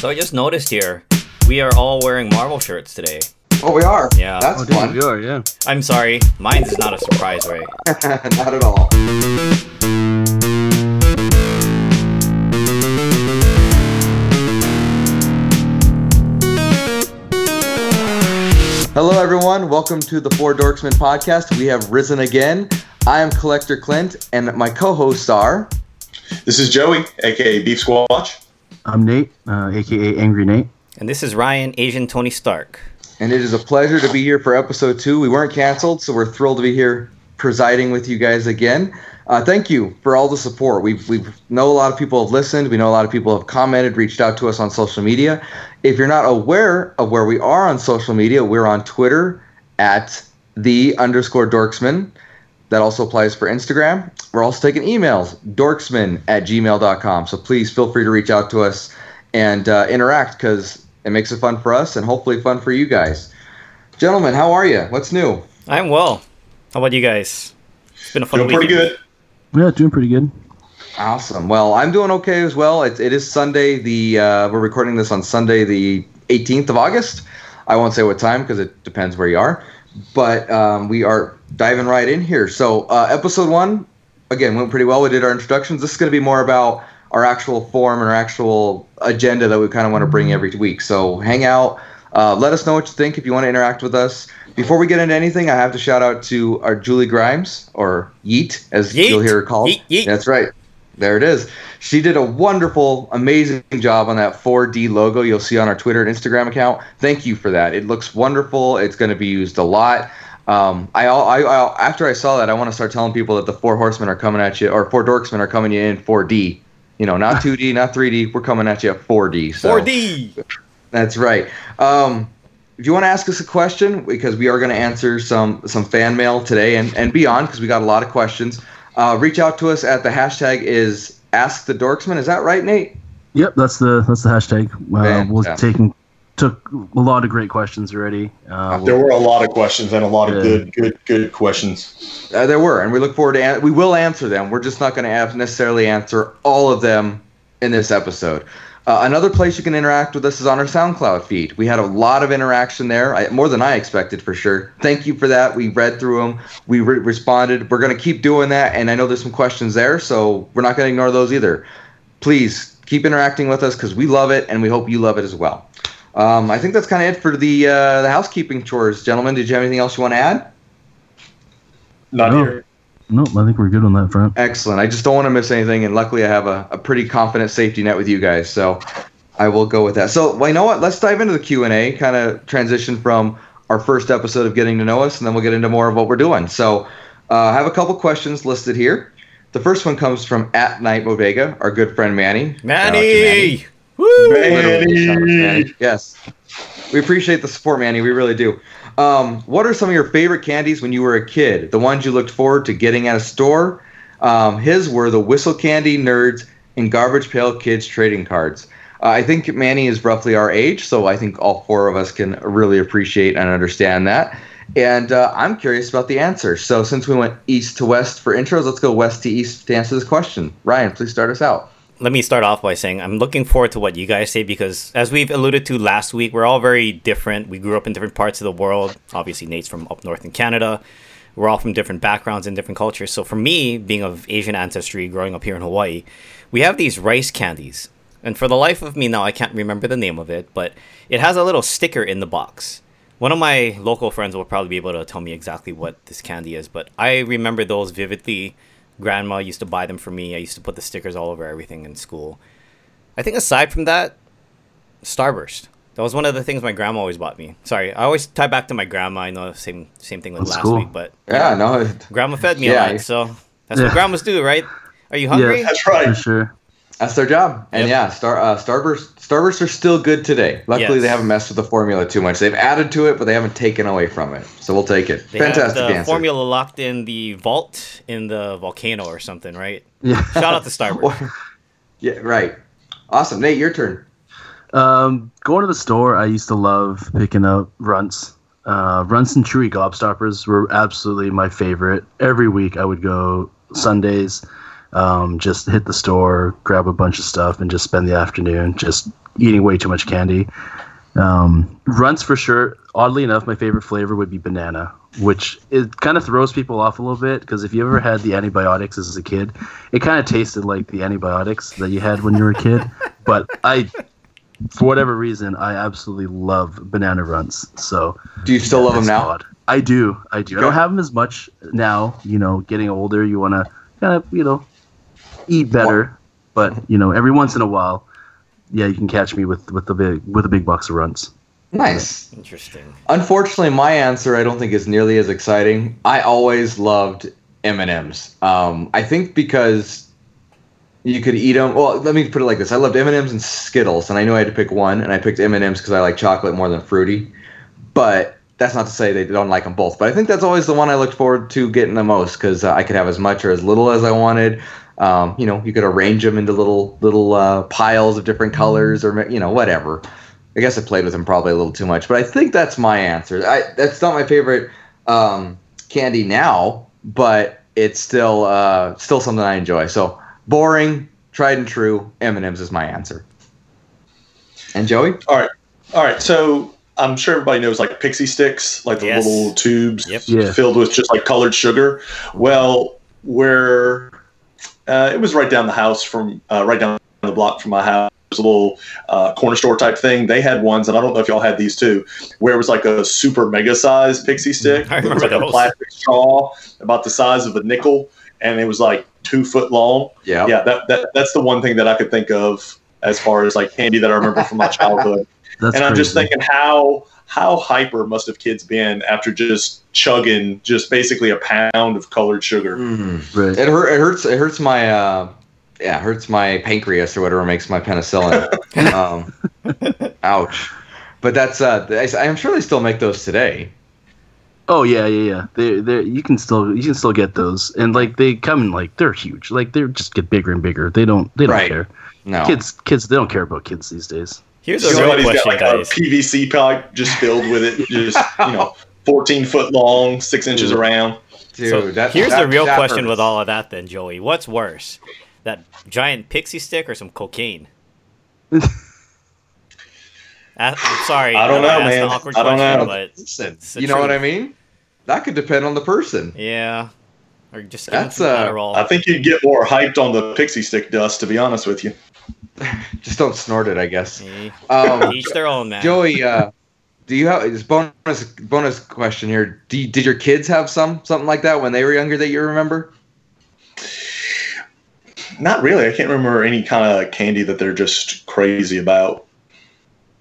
So I just noticed here, we are all wearing Marvel shirts today. Oh, we are. Yeah. That's Oh, dude, fun. we are, yeah. I'm sorry, mine is not a surprise, Ray. Not at all. Hello, everyone. Welcome to the Four Dorksmen podcast. We have risen again. I am Collector Clint, and my co-hosts are. This is Joey, aka Beef Squatch. I'm Nate, uh, aka Angry Nate. And this is Ryan, Asian Tony Stark. And it is a pleasure to be here for episode two. We weren't canceled, so we're thrilled to be here presiding with you guys again. Uh, thank you for all the support. We've we know a lot of people have listened. We know a lot of people have commented, reached out to us on social media. If you're not aware of where we are on social media, we're on Twitter at the underscore dorksman. That also applies for Instagram. We're also taking emails, dorksman at gmail.com. So please feel free to reach out to us and uh, interact because it makes it fun for us and hopefully fun for you guys. Gentlemen, how are you? What's new? I'm well. How about you guys? It's been a fun week. Doing pretty good. Yeah, doing pretty good. Awesome. Well, I'm doing okay as well. It, it is Sunday. The uh, we're recording this on Sunday, the 18th of August. I won't say what time because it depends where you are, but um, we are diving right in here. So, uh, episode one again went pretty well. We did our introductions. This is going to be more about our actual form and our actual agenda that we kind of want to bring every week. So, hang out. Uh, let us know what you think if you want to interact with us. Before we get into anything, I have to shout out to our Julie Grimes, or Yeet, as Yeet. you'll hear her called. Yeet, yeet. That's right. There it is. She did a wonderful, amazing job on that 4D logo you'll see on our Twitter and Instagram account. Thank you for that. It looks wonderful. It's going to be used a lot. Um, I, I, I after I saw that, I want to start telling people that the four horsemen are coming at you, or four dorksmen are coming you in 4D. You know, not 2D, not 3D. We're coming at you 4D. So 4D. that's right. Um, if you want to ask us a question, because we are going to answer some some fan mail today and, and beyond, because we got a lot of questions, uh, reach out to us at the hashtag is Ask the Dorksman. Is that right, Nate? Yep, that's the that's the hashtag. Uh, we're Fantastic. taking took a lot of great questions already. Uh, There were a lot of questions and a lot of good, good, good questions. Uh, there were, and we look forward to an- we will answer them. We're just not going to have necessarily answer all of them in this episode. Uh, another place you can interact with us is on our SoundCloud feed. We had a lot of interaction there, I, more than I expected for sure. Thank you for that. We read through them, we re- responded. We're going to keep doing that, and I know there's some questions there, so we're not going to ignore those either. Please keep interacting with us because we love it, and we hope you love it as well. Um, I think that's kind of it for the uh, the housekeeping chores, gentlemen. Did you have anything else you want to add? Not No. here. Nope, I think we're good on that front. Excellent. I just don't want to miss anything, and luckily I have a, a pretty confident safety net with you guys, so I will go with that. So, well, you know what? Let's dive into the Q and A. Kind of transition from our first episode of getting to know us, and then we'll get into more of what we're doing. So, uh, I have a couple questions listed here. The first one comes from at Night Modega, our good friend Manny. Shout Manny! Woo! Literally, shout out to Manny. Manny. Yes. We appreciate the support, Manny. We really do. Um, what are some of your favorite candies when you were a kid? The ones you looked forward to getting at a store? Um, his were the Whistle Candy Nerds and Garbage Pail Kids trading cards. Uh, I think Manny is roughly our age, so I think all four of us can really appreciate and understand that. And uh, I'm curious about the answer. So since we went east to west for intros, let's go west to east to answer this question. Ryan, please start us out. Let me start off by saying I'm looking forward to what you guys say because, as we've alluded to last week, we're all very different. We grew up in different parts of the world. Obviously, Nate's from up north in Canada. We're all from different backgrounds and different cultures. So, for me, being of Asian ancestry, growing up here in Hawaii, we have these rice candies. And for the life of me now, I can't remember the name of it, but it has a little sticker in the box. One of my local friends will probably be able to tell me exactly what this candy is, but I remember those vividly. Grandma used to buy them for me. I used to put the stickers all over everything in school. I think aside from that, Starburst. That was one of the things my grandma always bought me. Sorry, I always tie back to my grandma. I know the same same thing with That's last cool. week, but Yeah, no, grandma fed me Yeah. a lot, so that's what grandmas do, right? Are you hungry? Yeah, That's For right. sure. That's their job. And Yep. yeah, Star uh, Starburst Starbursts are still good today. Luckily, Yes. they haven't messed with the formula too much. They've added to it, but they haven't taken away from it. So we'll take it. They Fantastic have the answer. formula locked in the vault in the volcano or something, right? Yeah. Shout out to Starburst. yeah, right. Awesome, Nate. Your turn. Um, going to the store, I used to love picking up runts. Uh, runts and chewy gobstoppers were absolutely my favorite. Every week I would go Sundays, um, just hit the store, grab a bunch of stuff, and just spend the afternoon just eating way too much candy. Um, runts for sure. Oddly enough, my favorite flavor would be banana, which it kind of throws people off a little bit because if you ever had the antibiotics as a kid, it kind of tasted like the antibiotics that you had when you were a kid. but I, for whatever reason, I absolutely love banana runts. So Do you still love them now? odd. I do. I do. I don't have them as much now. You know, getting older, you want to kind of you know eat better. But you know, every once in a while, yeah, you can catch me with with the big with a big box of runs. Nice. Interesting. Unfortunately, my answer I don't think is nearly as exciting. I always loved M and M's. Um, I think because you could eat them. Well, let me put it like this: I loved M and M's and Skittles, and I knew I had to pick one, and I picked M and M's because I like chocolate more than fruity. But that's not to say they don't like them both. But I think that's always the one I looked forward to getting the most because uh, I could have as much or as little as I wanted. Um, you know, you could arrange them into little little uh, piles of different colors, or you know, whatever. I guess I played with them probably a little too much, but I think that's my answer. I, that's not my favorite um, candy now, but it's still uh, still something I enjoy. So boring, tried and true. M and M's is my answer. And Joey, All right. All right. So I'm sure everybody knows like pixie sticks, like the Yes. little tubes Yep. Yeah. filled with just like colored sugar. Well, where uh, it was right down the house from uh, right down the block from my house. It was a little uh, corner store type thing. They had ones, and I don't know if y'all had these too, where it was like a super mega size pixie stick. I it was remember like a plastic straw about the size of a nickel, and it was like two foot long yeah, yeah, that, that that's the one thing that I could think of as far as like candy that I remember from my childhood. That's and I'm just thinking how how hyper must have kids been after just chugging just basically a pound of colored sugar. Mm. Right. it hurt. It hurts. It hurts my. Uh, yeah, it hurts my pancreas or whatever makes my penicillin. um, ouch. But that's. Uh, I, I'm sure they still make those today. Oh yeah, yeah, yeah. They they you can still you can still get those, and like they come in like they're huge. Like they just get bigger and bigger. They don't they don't Right. care. No. Kids kids they don't care about kids these days. Here's a real Somebody's got like guys. a PVC pipe just filled with it, just you know, 14 foot long, six inches around. Dude, so that, here's that- the real question hurts. with all of that, then, Joey. What's worse, that giant pixie stick or some cocaine? Uh, I'm sorry. I don't know know, an man. awkward I don't question, know. but Listen, It's the you know what I mean? That could depend on the person. yeah, or just That's, them uh, I think you'd get more hyped on the pixie stick dust, to be honest with you. Just don't snort it, I guess. Um, Each their own, man. Joey, uh, do you have this bonus bonus question here? Do you- did your kids have some something like that when they were younger that you remember? Not really. I can't remember any kind of candy that they're just crazy about.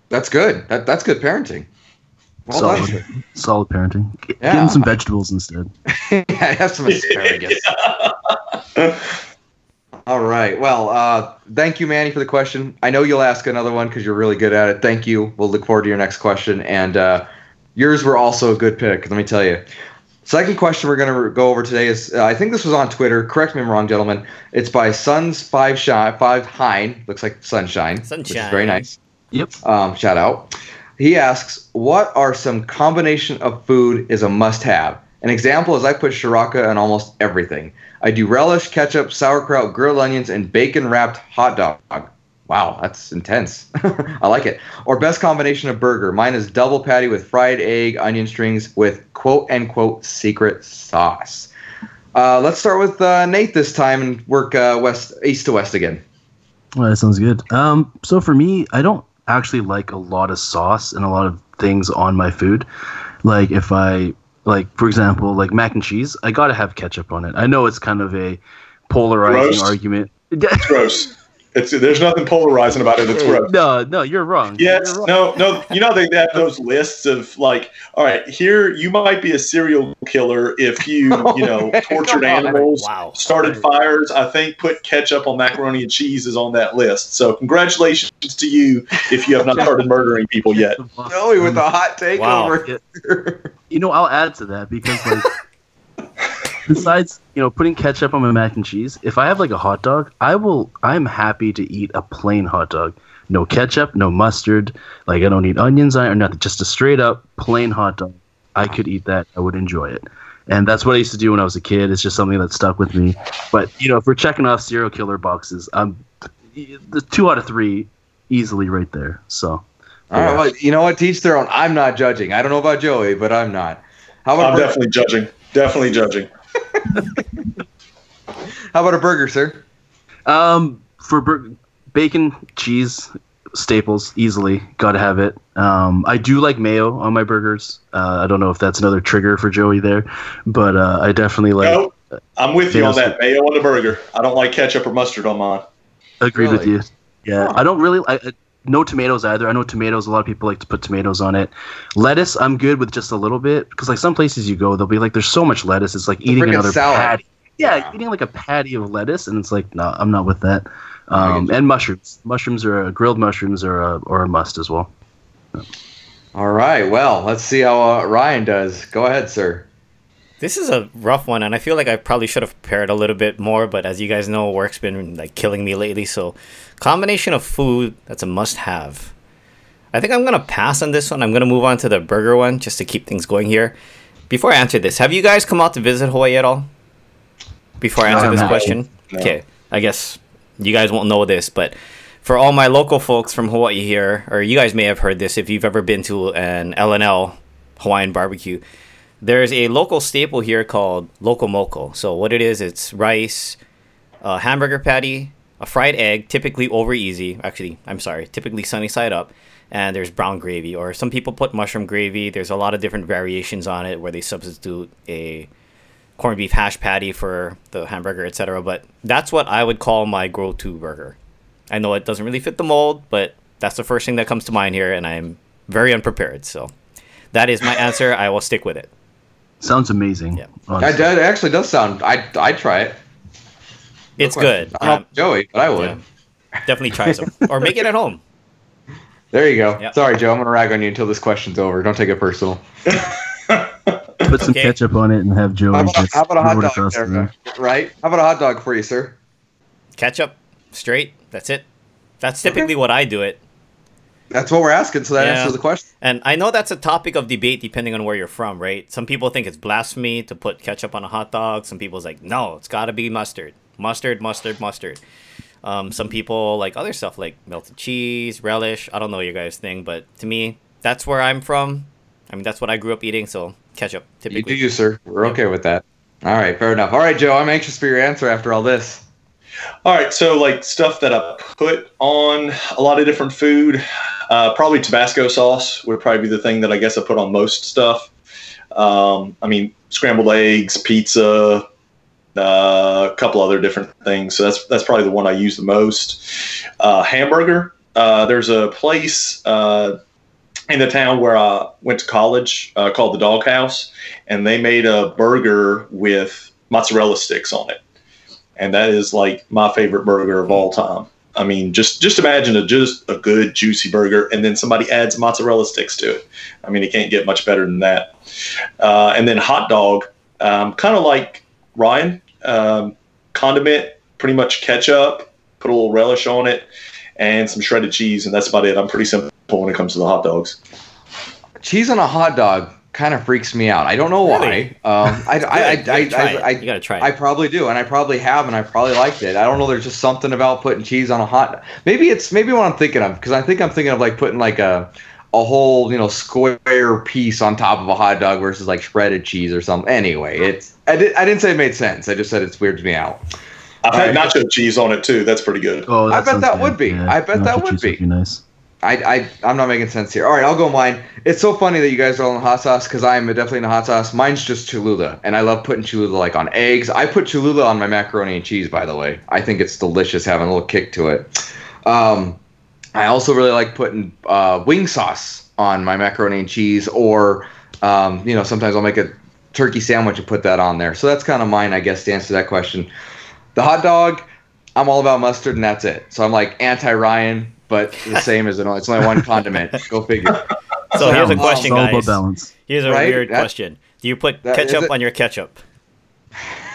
That's good. That, that's good parenting. Well solid done. solid parenting. G- Yeah. Get 'em some vegetables instead. yeah, have some asparagus. All right. Well, uh, thank you, Manny, for the question. I know you'll ask another one because you're really good at it. Thank you. We'll look forward to your next question. And uh, yours were also a good pick. Let me tell you. Second question we're going to go over today is uh, I think this was on Twitter. Correct me if I'm wrong, gentlemen. It's by Suns Five Shine Five Hine. Looks like sunshine. Which is Sunshine. very nice. Yep. Um, shout out. He asks, "What are some combination of food is a must-have?" An example is I put sriracha on almost everything. I do relish, ketchup, sauerkraut, grilled onions, and bacon-wrapped hot dog. Wow, that's intense. I like it. Or best combination of burger. Mine is double patty with fried egg, onion strings with quote unquote secret sauce. Uh, let's start with uh, Nate this time and work uh, west, east to west again. Well, that sounds good. Um, so for me, I don't actually like a lot of sauce and a lot of things on my food. Like if I like, for example, like mac and cheese, I gotta have ketchup on it. I know it's kind of a polarizing Gross. argument. Gross. It's there's nothing polarizing about it. It's gross. no, no, you're wrong. Yes, You're wrong. no, no. You know they have those lists of like, all right, here you might be a serial killer if you, you know, man, tortured come on. animals, Wow. started fires. I think put ketchup on macaroni and cheese is on that list. So congratulations to you if you have not started murdering people yet. Joey with the hot take Wow. over. You know, I'll add to that because like besides, you know, putting ketchup on my mac and cheese, if I have like a hot dog, I will I'm happy to eat a plain hot dog. No ketchup, no mustard, like I don't need onions on it or nothing, just a straight up plain hot dog. I could eat that. I would enjoy it. And that's what I used to do when I was a kid. It's just something that stuck with me. But, you know, if we're checking off serial killer boxes, um the two out of three easily right there. So All right, well, you know what? Teach their own. I'm not judging. I don't know about Joey, but I'm not. How about I'm a definitely judging. Definitely judging. How about a burger, sir? Um, for bur- bacon, cheese, staples, easily got to have it. Um, I do like mayo on my burgers. Uh, I don't know if that's another trigger for Joey there, but uh, I definitely like. No, I'm with you on that. Mayo on the burger. I don't like ketchup or mustard on mine. Agreed with you. Yeah, Huh. I don't really. I, I- no tomatoes either. I know tomatoes. A lot of people like to put tomatoes on it. Lettuce, I'm good with just a little bit because like some places you go, they'll be like, "There's so much lettuce." It's like eating another salad. patty. Yeah, Yeah. eating like a patty of lettuce, and it's like, no, I'm not with that. Um, and mushrooms. Mushrooms are uh, grilled mushrooms are a, or a must as well. All right. Well, let's see how uh, Ryan does. Go ahead, sir. This is a rough one, and I feel like I probably should have prepared a little bit more. But as you guys know, work's been like killing me lately. So, combination of food that's a must-have. I think I'm gonna pass on this one. I'm gonna move on to the burger one just to keep things going here. Before I answer this, have you guys come out to visit Hawaii at all? Before I No, answer this no. question, No. okay. I guess you guys won't know this, but for all my local folks from Hawaii here, or you guys may have heard this if you've ever been to an L&L Hawaiian barbecue. There's a local staple here called loco moco. So what it is, it's rice, a hamburger patty, a fried egg, typically over easy. Actually, I'm sorry, typically sunny side up, and there's brown gravy. Or some people put mushroom gravy. There's a lot of different variations on it where they substitute a corned beef hash patty for the hamburger, etc. But that's what I would call my go-to burger. I know it doesn't really fit the mold, but that's the first thing that comes to mind here, and I'm very unprepared. So that is my answer. I will stick with it. Sounds amazing. Yeah. That, that actually does sound. I I try it. It's question. good. I don't Um, Joey, but I would. yeah. Definitely try some, or make it at home. There you go. Yeah. Sorry, Joe. I'm gonna rag on you until this question's over. Don't take it personal. Put some Okay. ketchup on it and have Joey How about, just how about a hot dog across there, right? How about a hot dog for you, sir? Ketchup, straight. That's it. That's typically what I do it. That's what we're asking, so that Yeah. answers the question. And I know that's a topic of debate depending on where you're from, right? Some people think it's blasphemy to put ketchup on a hot dog. Some people's like, no, it's got to be mustard. Mustard, mustard, mustard. Um, some people like other stuff like melted cheese, relish. I don't know your guys' thing, but to me, that's where I'm from. I mean, that's what I grew up eating, so ketchup, You do you, sir. We're Yep. okay with that. All right, fair enough. All right, Joe. I'm anxious for your answer after all this. All right, so like stuff that I put on a lot of different food, uh, probably Tabasco sauce would probably be the thing that I guess I put on most stuff. Um, I mean, scrambled eggs, pizza, uh, a couple other different things. So that's that's probably the one I use the most. Uh, hamburger. Uh, there's a place uh, in the town where I went to college uh, called the Doghouse, and they made a burger with mozzarella sticks on it and that is like my favorite burger of all time. I mean, just just imagine a just a good juicy burger, and then somebody adds mozzarella sticks to it. I mean, it can't get much better than that. Uh, and then hot dog, um, kind of like Ryan, um, condiment, pretty much ketchup, put a little relish on it, and some shredded cheese, and that's about it. I'm pretty simple when it comes to the hot dogs. Cheese on a hot dog kind of freaks me out. I don't know Really? why. Um, I, I, I, I, I. I, you gotta try it. I probably do, and I probably have, and I probably liked it. I don't know. There's just something about putting cheese on a hot. Maybe it's maybe what I'm thinking of because I think I'm thinking of like putting like a a whole you know square piece on top of a hot dog versus like shredded cheese or something. Anyway, it's I, did, I didn't say it made sense. I just said it weirds me out. I've had Alright. nacho cheese on it too. That's pretty good. Oh, I bet that good. would be. I bet that nacho would cheese be. nice. I, I I'm not making sense here. All right, I'll go mine. It's so funny that you guys are all in hot sauce because I am definitely in the hot sauce. Mine's just Cholula, and I love putting Cholula like on eggs. I put Cholula on my macaroni and cheese, by the way. I think it's delicious, having a little kick to it. Um, I also really like putting uh, wing sauce on my macaroni and cheese, or um, you know, sometimes I'll make a turkey sandwich and put that on there. So that's kind of mine, I guess, to answer that question. The hot dog, I'm all about mustard, and that's it. So I'm like anti Ryan, but the same as it. It's only one condiment. Go figure. so here's a question, It's all about guys. balance. Here's a Right? weird That- question. Do you put that- is ketchup on your ketchup?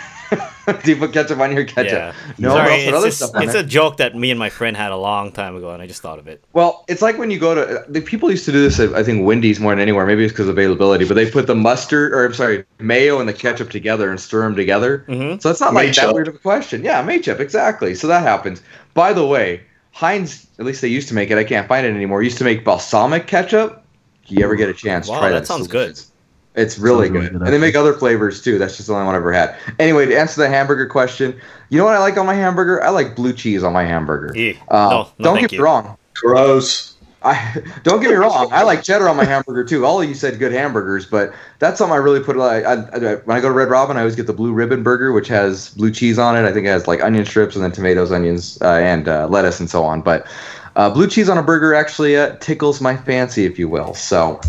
Do you put ketchup on your ketchup? Yeah. No, Sorry, but I'll put it's, other just- stuff on it's it. a joke that me and my friend had a long time ago, and I just thought of it. Well, it's like when you go to the people used to do this. At, I think Wendy's more than anywhere. Maybe it's because of availability, but they put the mustard or I'm sorry, mayo and the ketchup together and stir them together. Mhm. So it's not like Ketchup. that weird of a question. Yeah, ketchup exactly. So that happens. By the way, Heinz, at least they used to make it. I can't find it anymore. Used to make balsamic ketchup. If you ever get a chance, Wow, try that that. sounds It's good. Delicious. It's really really good. good, and they make other flavors too. That's just the only one I've ever had. Anyway, to answer the hamburger question, you know what I like on my hamburger? I like blue cheese on my hamburger. Uh, no, no, don't get you. me wrong. Gross. I don't get me wrong. I like cheddar on my hamburger too. All of you said good hamburgers, but that's something I really put. Like, I, I, when I go to Red Robin, I always get the blue ribbon burger, which has blue cheese on it. I think it has like onion strips and then tomatoes, onions, uh, and uh, lettuce and so on. But uh, blue cheese on a burger actually uh, tickles my fancy, if you will. So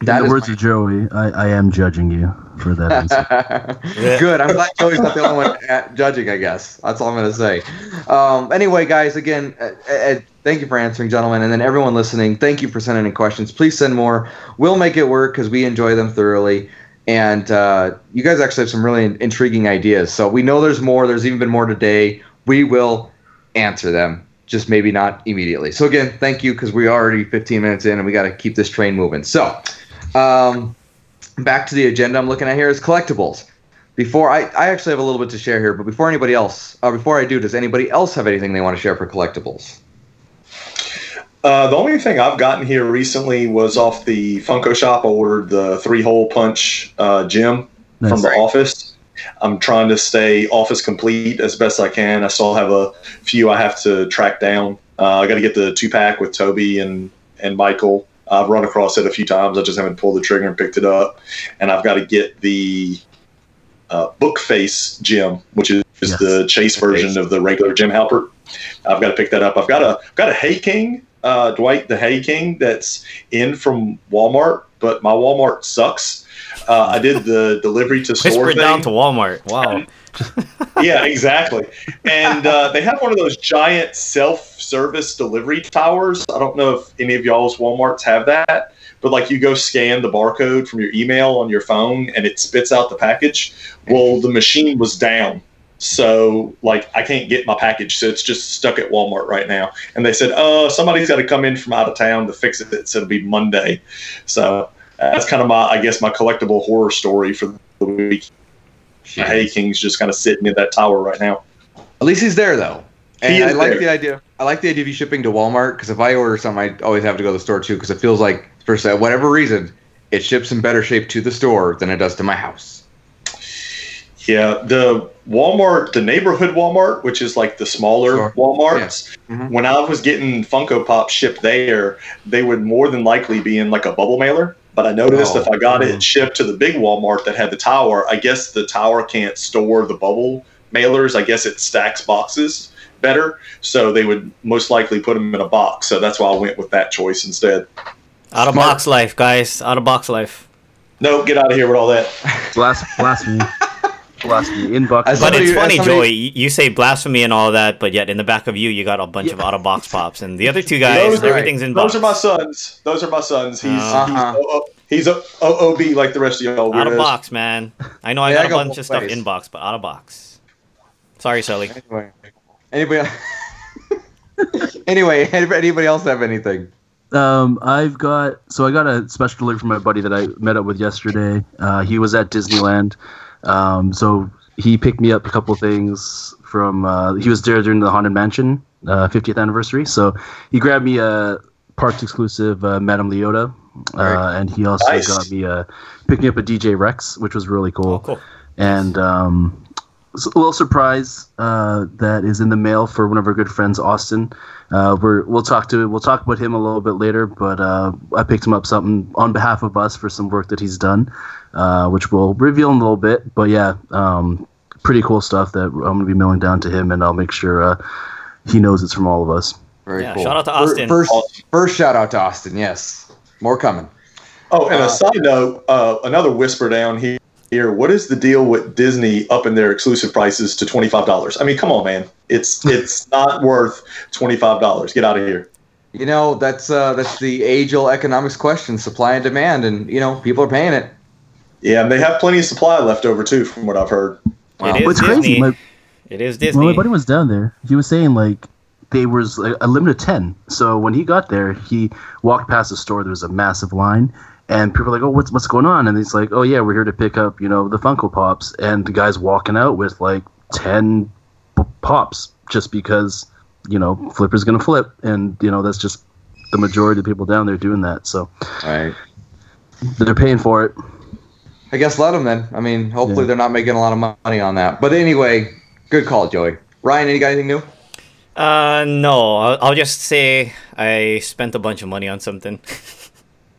In that the is words of Joey, I, I am judging you for that answer. Good. I'm glad Joey's not the only one at judging. I guess that's all I'm going to say. Um, anyway, guys, again, uh, uh, thank you for answering, gentlemen, and then everyone listening. Thank you for sending in questions. Please send more. We'll make it work because we enjoy them thoroughly. And uh, you guys actually have some really intriguing ideas. So we know there's more. There's even been more today. We will answer them, just maybe not immediately. So again, thank you because we're already 15 minutes in and we got to keep this train moving. So. Um, back to the agenda I'm looking at here is collectibles. Before I, I actually have a little bit to share here, but before anybody else, uh, before I do, does anybody else have anything they want to share for collectibles? Uh, the only thing I've gotten here recently was off the Funko Shop. I ordered the three hole punch uh, Jim Nice. from the office. I'm trying to stay office complete as best I can. I still have a few I have to track down. Uh, I got to get the two pack with Toby and and Michael. I've run across it a few times. I just haven't pulled the trigger and picked it up. And I've got to get the uh, book face Jim, which is, Yes. the chase version of the regular Jim Halpert. I've got to pick that up. I've got a I've got a Hay King, uh, Dwight the Hay King that's in from Walmart, but my Walmart sucks. Uh, I did the delivery to store Whisper thing. down to Walmart. Wow. yeah, exactly. And uh, they have one of those giant self-service delivery towers. I don't know if any of y'all's WalMarts have that, but like you go scan the barcode from your email on your phone and it spits out the package. Well, the machine was down. So like I can't get my package, so it's just stuck at Walmart right now. And they said, "Uh, somebody's got to come in from out of town to fix it." So it'll be Monday. So that's kind of my, I guess, my collectible horror story for the week. My Hay King's just kind of sitting in that tower right now. At least he's there though. And He is I like there. the idea. I like the idea of you shipping to Walmart because if I order something, I always have to go to the store too because it feels like, for say, whatever reason, it ships in better shape to the store than it does to my house. Yeah, the Walmart, the neighborhood Walmart, which is like the smaller Sure. Walmarts. Mhm. When I was getting Funko Pop shipped there, they would more than likely be in like a bubble mailer. But I noticed Oh. if I got it mm. shipped to the big Walmart that had the tower, I guess the tower can't store the bubble mailers. I guess it stacks boxes better, so they would most likely put them in a box. So that's why I went with that choice instead. Out of Smart. box life, guys. Out of box life. No, get out of here with all that. Blas- blasphemy. blasphemy. Inbox. As But it's funny, somebody- Joey. You you say blasphemy and all that, but yet in the back of you, you got a bunch of out of box pops, and the other two guys, Those are- everything's in box. Those are my sons. Those are my sons. He's Uh-huh. he's, o- he's a OOB like the rest of y'all. Out of box, man. I know I Yeah, got a bunch of stuff ways. in box, but out of box. Sorry, Sully. Anyway, anybody? anyway, anybody else have anything? Um, I've got so I got a special delivery from my buddy that I met up with yesterday. Uh, he was at Disneyland, um, so he picked me up a couple things from. Uh, he was there during the Haunted Mansion uh, 50th anniversary, so he grabbed me a parks exclusive uh, Madame Leota, uh, and he also Nice. got me a picked me up a DJ Rex, which was really cool Oh, cool. and um, a little surprise uh, that is in the mail for one of our good friends, Austin. Uh, we're, we'll talk to we'll talk about him a little bit later, but uh, I picked him up something on behalf of us for some work that he's done, uh, which we'll reveal in a little bit. But yeah, um, pretty cool stuff that I'm gonna be mailing down to him, and I'll make sure uh, he knows it's from all of us. Very Yeah, cool. shout out to Austin. First, first shout out to Austin. Yes, more coming. Oh, and Uh, a side note, uh, another whisper down here. Here, what is the deal with Disney upping their exclusive prices to twenty five dollars? I mean, come on, man, it's it's not worth twenty five dollars. Get out of here. You know that's uh, that's the age-old economics question: supply and demand, and you know people are paying it. Yeah, and they have plenty of supply left over too, from what I've heard. Wow. It is What's Disney. crazy? My, It is when Disney. my buddy was down there, he was saying like they was like, a limit of ten. So when he got there, he walked past the store. There was a massive line, and people are like, "Oh, what's what's going on?" And he's like, "Oh yeah, we're here to pick up you know the Funko Pops." And the guy's walking out with like ten p- pops just because you know, Flipper's gonna flip, and you know that's just the majority of the people down there doing that. So All right. they're paying for it. I guess let them then. I mean, hopefully Yeah. they're not making a lot of money on that. But anyway, good call, Joey. Ryan, any got anything new? Uh, no. I'll, I'll just say I spent a bunch of money on something,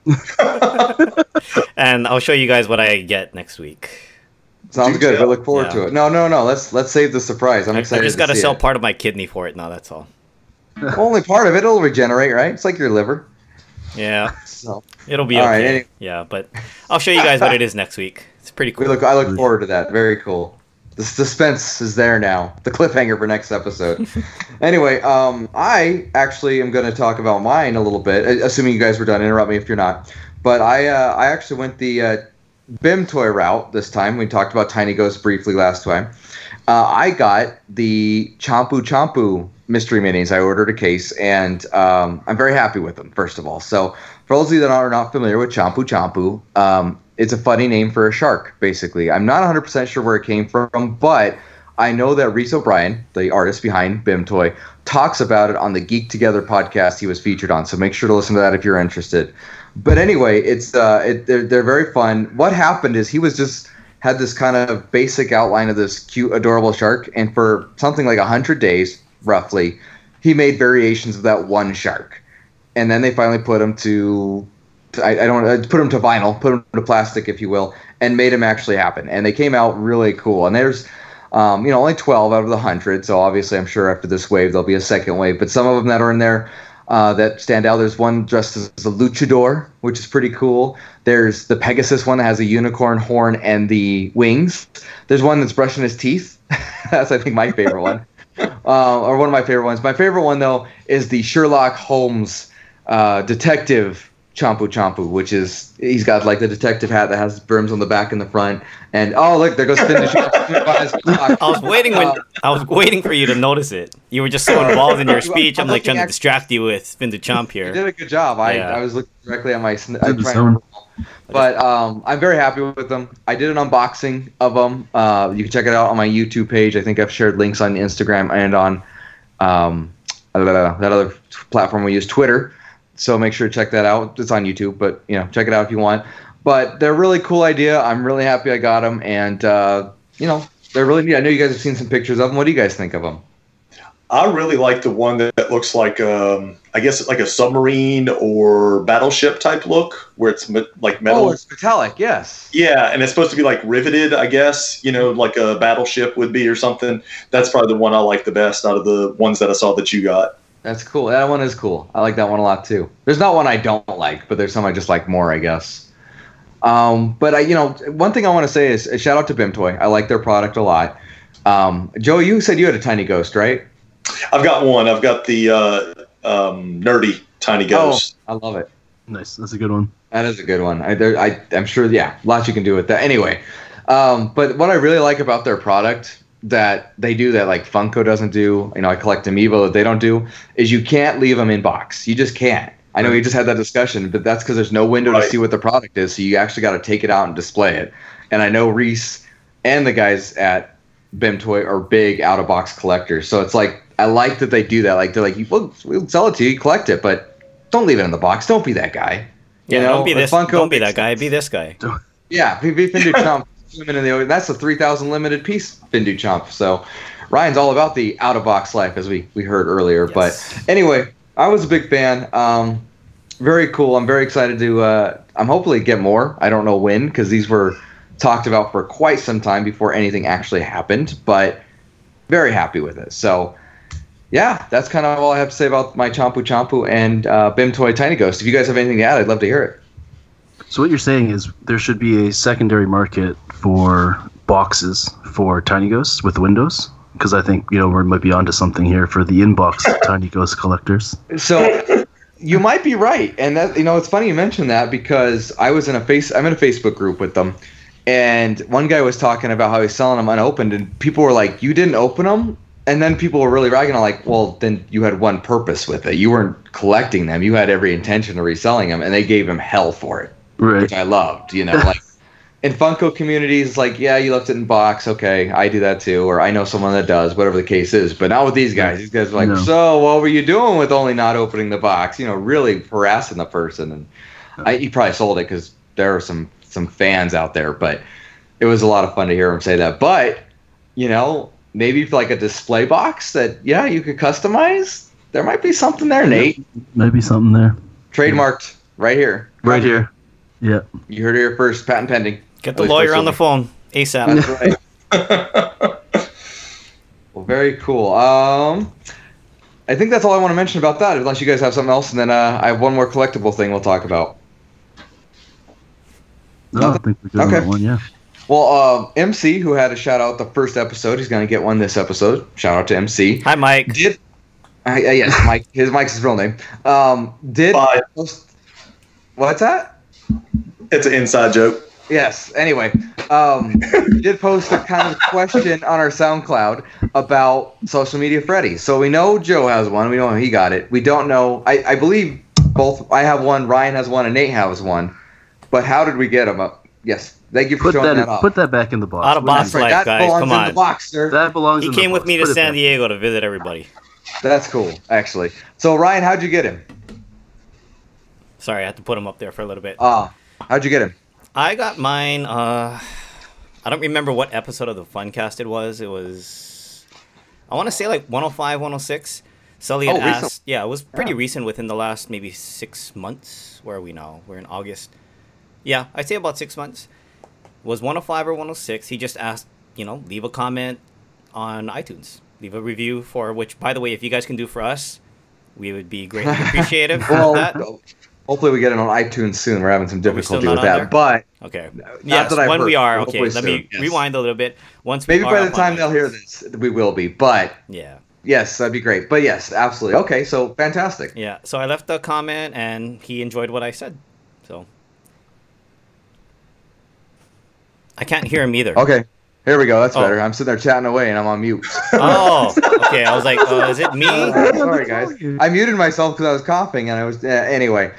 and I'll show you guys what I get next week. Sounds Do good. We tell. look forward to it. No, no, no. Let's let's save the surprise. I'm I, I excited. just got to sell it. part of my kidney for it now. That's all. Only part of it. It'll regenerate, right? It's like your liver. Yeah, So it'll be All okay. right, any- Yeah, but I'll show you guys what it is next week. It's pretty we cool. look. I look forward to that. Very cool. The suspense is there now. The cliffhanger for next episode. anyway, um, I actually am going to talk about mine a little bit. Assuming you guys were done. Interrupt me if you're not. But I, uh, I actually went the uh, BIM toy route this time. We talked about Tiny Ghost briefly last time. Uh, I got the Chompu Chompu mystery minis. I ordered a case, and um, I'm very happy with them. First of all, so for those of you that are not familiar with Chompu Chompu, um, it's a funny name for a shark. Basically, I'm not 100% sure where it came from, but I know that Reese O'Brien, the artist behind BIM Toy, talks about it on the Geek Together podcast he was featured on. So make sure to listen to that if you're interested. But anyway, it's uh, it, they're, they're very fun. What happened is he was just had this kind of basic outline of this cute, adorable shark, and for something like hundred days, roughly, he made variations of that one shark, and then they finally put him to I, I don't uh, put them to vinyl, put them to plastic, if you will, and made them actually happen, and they came out really cool. And there's um, you know, only 12 out of the 100. So obviously, I'm sure after this wave, there'll be a second wave. But some of them that are in there uh, that stand out. There's one dressed as a luchador, which is pretty cool. There's the Pegasus one that has a unicorn horn and the wings. There's one that's brushing his teeth. that's, I think, my favorite one. Uh, or one of my favorite ones. My favorite one, though, is the Sherlock Holmes uh, detective Chompu Chompu, which is he's got like the detective hat that has brims on the back and the front, and oh look, there goes Finn to shoot by his clock. I was waiting when Uh, I was waiting for you to notice it. You were just so involved in your speech. I'm like trying to distract you with Spin to Chomp here. You did a good job. I, Yeah. I was looking directly at my. Sn- Did I'm the trying sound. but um, I'm very happy with them. I did an unboxing of them. Uh, you can check it out on my YouTube page. I think I've shared links on Instagram and on um, uh, that other platform we use, Twitter. So make sure to check that out. It's on YouTube, but you know, check it out if you want. But they're a really cool idea. I'm really happy I got them, and uh, you know, they're really neat. I know you guys have seen some pictures of them. What do you guys think of them? I really like the one that, that looks like, um, I guess, like a submarine or battleship type look, where it's me- like metal. Oh, it's metallic. Yes. yeah, and it's supposed to be like riveted, I guess, you know, like a battleship would be or something. That's probably the one I like the best out of the ones that I saw that you got. That's cool. That one is cool. I like that one a lot too. There's not one I don't like, but there's some I just like more, I guess. Um, but I, you know, one thing I want to say is a shout out to BIMToy. I like their product a lot. Um, Joe, you said you had a tiny ghost, right? I've got one. I've got the uh, um, nerdy tiny ghost. Oh, I love it. Nice. That's a good one. That is a good one. I, there, I, I'm sure, yeah, lots you can do with that. Anyway, um, but what I really like about their product that they do that like Funko doesn't do, you know, I collect Amiibo that they don't do, is you can't leave them in box. You just can't. I know we just had that discussion, but that's because there's no window to see what the product is, so you actually got to take it out and display it. And I know Reese and the guys at BIM Toy are big out of box collectors, so it's like I like that they do that. Like they're like, we'll, we'll sell it to you, collect it, but don't leave it in the box. Don't be that guy. You Yeah, know, don't be this. Funko don't be that guy. Be this guy. Yeah, PV Findu Chomp swimming in the. That's a 3,000 limited piece Findu Chomp. So Ryan's all about the out of box life, as we, we heard earlier. Yes. But anyway, I was a big fan. Um, very cool. I'm very excited to. Uh, I'm hopefully get more. I don't know when because these were talked about for quite some time before anything actually happened. But very happy with it. So. Yeah, that's kind of all I have to say about my Chompu Chompu and uh, Bim Toy Tiny Ghost. If you guys have anything to add, I'd love to hear it. So what you're saying is there should be a secondary market for boxes for tiny ghosts with windows because I think you know we might be onto something here for the inbox tiny ghost collectors. So you might be right, and that you know it's funny you mentioned that because I was in a face I'm in a Facebook group with them, and one guy was talking about how he's selling them unopened, and people were like, "You didn't open them," and then people were really ragging on like, "Well, then you had one purpose with it. You weren't collecting them. You had every intention of reselling them," and they gave him hell for it, Right. which I loved. You know, like in Funko communities, like, yeah, you left it in box. Okay, I do that too, or I know someone that does, whatever the case is. But not with these guys. These guys are like, No. so what were you doing with only not opening the box? You know, really harassing the person. And I, he probably sold it because there are some some fans out there. But it was a lot of fun to hear him say that. But you know, maybe like a display box that yeah you could customize. There might be something there, Nate. Maybe something there. Trademarked right here. Right here. Yeah. You heard it here first. Patent pending. Get the lawyer on the phone ASAP. That's right. well, very cool. Um, I think that's all I want to mention about that. Unless you guys have something else, and then uh, I have one more collectible thing we'll talk about. No, I think we're good on Okay. that one. Yeah. Well, uh, MC, who had a shout out the first episode, he's going to get one this episode. Shout out to MC. Hi, Mike. Did uh, uh, yes, Mike. His Mike's his real name. Um, did Bye. post, what's that? It's an inside joke. Yes. Anyway, um, we did post a kind of question on our SoundCloud about social media Freddy. So we know Joe has one. We know he got it. We don't know. I, I believe both. I have one. Ryan has one, and Nate has one. But how did we get them up? Yes. Thank you for Put showing that, that, in, off. put that back in the box. Out of box That's life, that guys. belongs Come in on. the box, sir. That belongs. He in the came with box. me to Put San. Diego to visit everybody. That's cool, actually. So Ryan, how'd you get him? Sorry, I had to put him up there for a little bit. Ah, how'd you get him? I got mine. Uh, I don't remember what episode of the Funcast it was. It was, I want to say like 105, 106. Sully had Oh, recent. asked. Yeah, it was pretty Yeah. recent within the last maybe six months. Where are we now? We're in August. Yeah, I'd say about six months. Was 105 or 106. He just asked, you know, leave a comment on iTunes. Leave a review for which, by the way, if you guys can do for us, we would be greatly appreciative Well, of that. Hopefully we get it on iTunes soon. We're having some Are we difficulty with that, there? but Okay. Yes, that when we heard. are. Hopefully Okay, let me yes. rewind a little bit. Once we maybe are by the time they'll hear this, we will be. But Yeah, yes, that'd be great. But yes, absolutely. Okay, so fantastic. yeah. So I left a comment, and he enjoyed what I said. So I can't hear him either. Okay, here we go. That's Oh. better. I'm sitting there chatting away, and I'm on mute. Oh, okay. I was like, uh, is it me? Sorry, guys. I muted myself because I was coughing, and I was uh, anyway.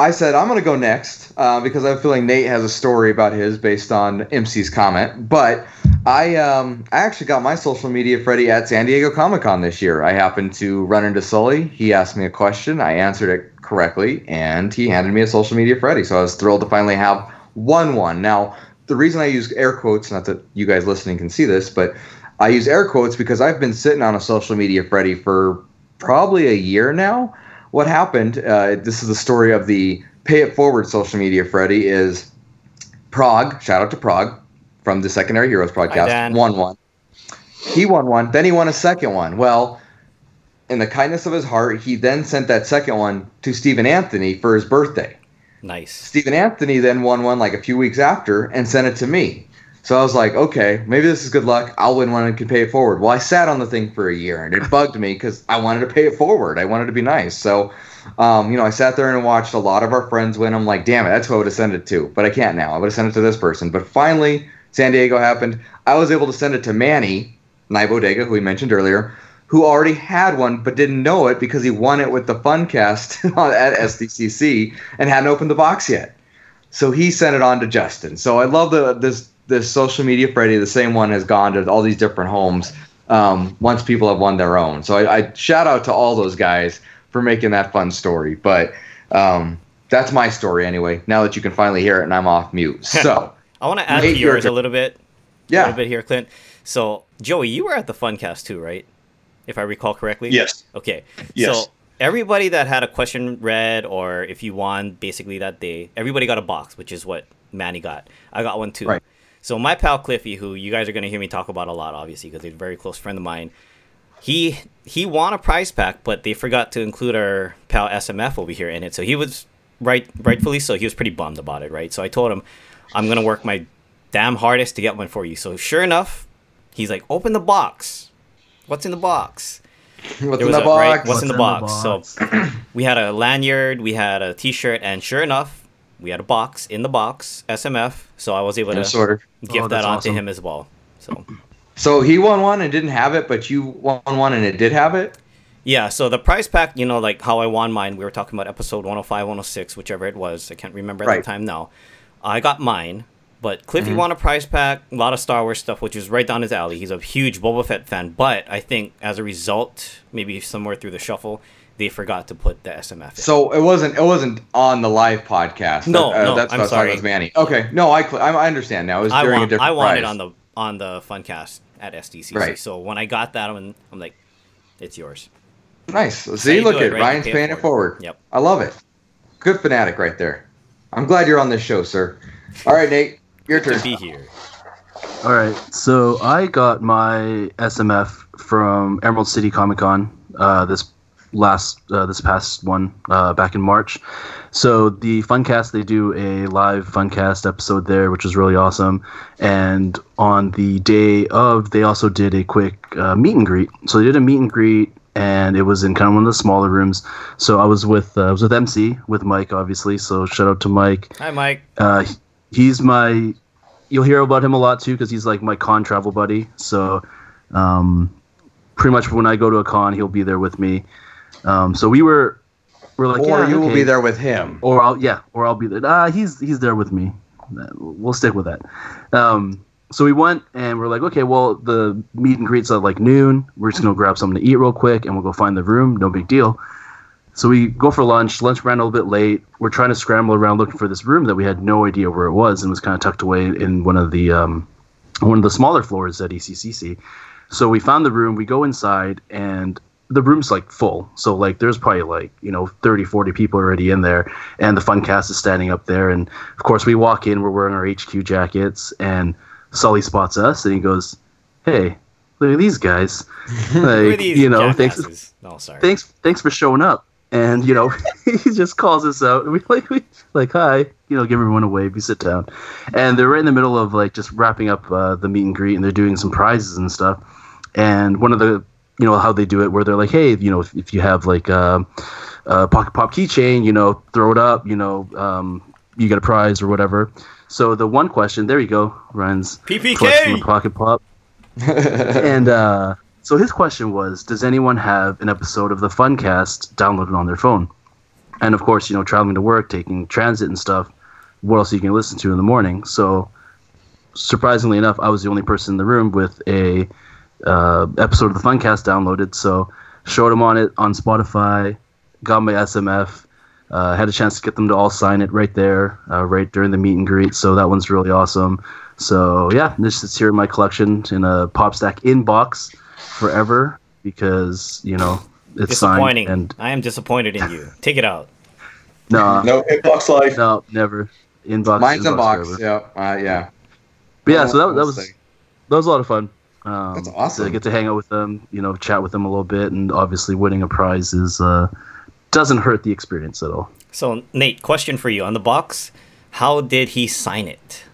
I said I'm gonna go next uh, because I'm feeling Nate has a story about his based on MC's comment. But I um, I actually got my social media Freddy at San Diego Comic Con this year. I happened to run into Sully. He asked me a question. I answered it correctly, and he handed me a social media Freddy. So I was thrilled to finally have one one. Now the reason I use air quotes, not that you guys listening can see this, but I use air quotes because I've been sitting on a social media Freddy for probably a year now. What happened? Uh, this is the story of the Pay It Forward social media Freddy. Is Prague? Shout out to Prague from the Secondary Heroes podcast. Won one. He won one. Then he won a second one. Well, in the kindness of his heart, he then sent that second one to Stephen Anthony for his birthday. Nice. Stephen Anthony then won one like a few weeks after and sent it to me. So I was like, okay, maybe this is good luck. I'll win one and can pay it forward. Well, I sat on the thing for a year and it bugged me because I wanted to pay it forward. I wanted to be nice. So, um, you know, I sat there and watched a lot of our friends win. I'm like, damn it, that's who I would have sent it to. But I can't now. I would have sent it to this person. But finally, San Diego happened. I was able to send it to Manny, Nye Bodega, who we mentioned earlier, who already had one but didn't know it because he won it with the Funcast at SDCC and hadn't opened the box yet. So he sent it on to Justin. So I love the this this social media Freddy. The same one has gone to all these different homes um, once people have won their own. So I, I shout out to all those guys for making that fun story. But um, that's my story anyway. Now that you can finally hear it and I'm off mute. So I want to add Nate, to your yours a little bit. A yeah, little bit here, Clint. So Joey, you were at the Funcast too, right? If I recall correctly. Yes. Okay. Yes. So everybody that had a question read, or if you won, basically that day, everybody got a box, which is what Manny got. I got one too. Right. So my pal Cliffy, who you guys are gonna hear me talk about a lot, obviously, because he's a very close friend of mine. He he won a prize pack, but they forgot to include our pal SMF over here in it. So he was right, rightfully so. He was pretty bummed about it, right? So I told him, I'm gonna work my damn hardest to get one for you. So sure enough, he's like, open the box. What's in the box? what's There in was the a- right, box? what's in the box? So we had a lanyard, we had a T-shirt, and sure enough, we had a box in the box, SMF. So I was able to sort of. give Oh, that on awesome. to him as well. So So he won one and didn't have it, but you won one and it did have it. yeah, so the prize pack, you know, like how I won mine. We were talking about episode 105, 106, whichever it was. I can't remember at Right. the time now. I got mine. But Cliffy mm-hmm. won a prize pack, a lot of Star Wars stuff, which is right down his alley. He's a huge Boba Fett fan, but I think as a result, maybe somewhere through the shuffle, they forgot to put the SMF. In. So it wasn't it wasn't on the live podcast. No, That- uh, no, that's I'm what I was sorry. with Manny. Okay, no, I cl- I I understand now. It was I during a different I want it on the on the Funcast at SDCC. Right. So when I got that, I'm, I'm like, it's yours. Nice. how See, look at right? Ryan's pay it paying it forward. forward. Yep. I love it. Good fanatic right there. I'm glad you're on this show, sir. All right, Nate, your turn. To be here. All right, so I got my SMF from Emerald City Comic Con uh, this last uh, this past one uh, back in March. So the Funcast they do a live Funcast episode there, which was really awesome. And on the day of, they also did a quick uh, meet and greet. So they did a meet and greet, and it was in kind of one of the smaller rooms. So I was with uh, I was with MC with Mike, obviously. So shout out to Mike. Hi, Mike. Uh, he's my. You'll hear about him a lot too because he's like my con travel buddy. So, um, pretty much when I go to a con, he'll be there with me. Um, so we were, we're like, or yeah, you will be there with him. or I'll yeah, or I'll be there. Ah, he's he's there with me. We'll stick with that. Um, so we went and we're like, okay, well the meet and greets at like noon. We're just gonna grab something to eat real quick and we'll go find the room. No big deal. So we go for lunch. Lunch ran a little bit late. We're trying to scramble around looking for this room that we had no idea where it was and was kind of tucked away in one of the um, one of the smaller floors at ECCC. So we found the room. We go inside and the room's like full. So like there's probably like, you know, 30, 40 people already in there and the fun cast is standing up there and of course we walk in, we're wearing our HQ jackets and Sully spots us and he goes, "Hey, look at these guys." Like, these you know, thanks? No, sorry. thanks thanks for showing up and you know he just calls us out and we like we like hi you know give everyone a wave we sit down and they're right in the middle of like just wrapping up uh, the meet and greet and they're doing some prizes and stuff and one of the you know how they do it where they're like hey you know if, if you have like a, a pocket pop keychain you know throw it up you know um, you get a prize or whatever so the one question there you go runs PPK! collection of pocket pop and uh, so his question was, does anyone have an episode of the Funcast downloaded on their phone? And of course, you know, traveling to work, taking transit and stuff. What else are you going to listen to in the morning? So, surprisingly enough, I was the only person in the room with a uh, episode of the Funcast downloaded. So, showed them on it on Spotify, got my SMF, uh, had a chance to get them to all sign it right there, uh, right during the meet and greet. So that one's really awesome. So yeah, this is here in my collection in a pop stack inbox forever because you know it's signed Disappointing. and I am disappointed in you. Take it out. no, no, No inbox life. No, never inbox. Mine's in box. forever. Yeah, uh, yeah. But yeah, so that, that was that was a lot of fun. Um, That's awesome. To get to hang out with them, you know, chat with them a little bit, and obviously winning a prize is uh, doesn't hurt the experience at all. So, Nate, question for you on the box. How did he sign it?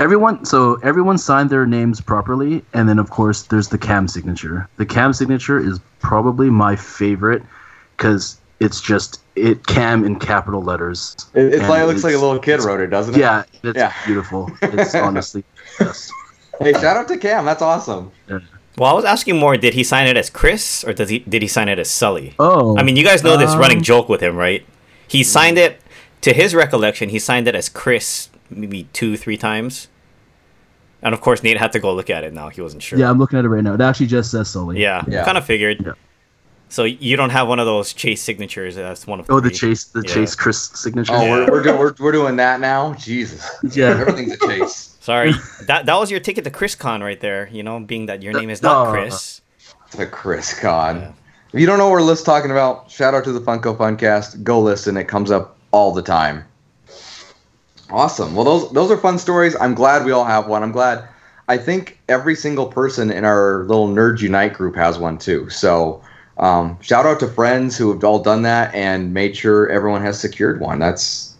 Everyone, so everyone signed their names properly, and then of course there's the cam signature. The cam signature is probably my favorite because it's just it cam in capital letters. It, it's like it looks like a little kid wrote it, doesn't it? Yeah, it's Yeah. beautiful. It's honestly yes. Hey, shout out to Cam. That's awesome. Well, I was asking more. Did he sign it as Chris or does he did he sign it as Sully? Oh, I mean, you guys know this um, running joke with him, right? He signed it to his recollection. He signed it as Chris maybe two, three times. And of course, Nate had to go look at it. Now he wasn't sure. Yeah, I'm looking at it right now. It actually just says Sully. yeah, Yeah. kind of figured. Yeah. So you don't have one of those chase signatures. That's one of Oh, the chase, the Yeah. chase Chris signature. Oh, we're, we're, do, we're, we're doing that now? Jesus. yeah. Everything's a chase. Sorry, that that was your ticket to ChrisCon right there. You know, being that your name is not Uh, Chris. To Chris Con. Yeah. If you don't know what we're list talking about, shout out to the Funko Funcast. Go listen. It comes up all the time. Awesome. Well, those those are fun stories. I'm glad we all have one. I'm glad. I think every single person in our little Nerd Unite group has one too. So um, shout out to friends who have all done that and made sure everyone has secured one. That's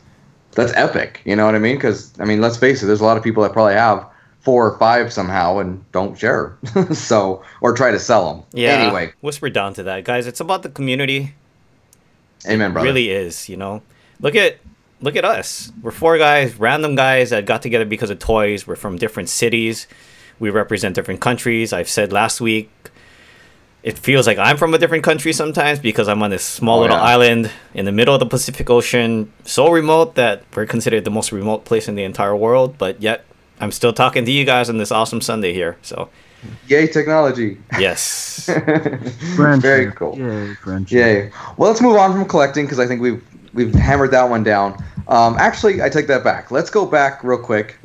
that's epic. You know what I mean? Because I mean, let's face it. There's a lot of people that probably have four or five somehow and don't share. so or try to sell them. Yeah. Anyway, whisper down to that, guys. It's about the community. amen, brother. really is you know look at look at us we're four guys random guys that got together because of toys we're from different cities we represent different countries i've said last week it feels like I'm from a different country sometimes because I'm on this small Oh, little yeah. island in the middle of the Pacific Ocean, so remote that we're considered the most remote place in the entire world, but yet I'm still talking to you guys on this awesome Sunday here. So, Yay, technology. yes. Very cool. Yay, friendship. Yay. Well, let's move on from collecting because I think we've we've hammered that one down. Um, actually, I take that back. Let's go back real quick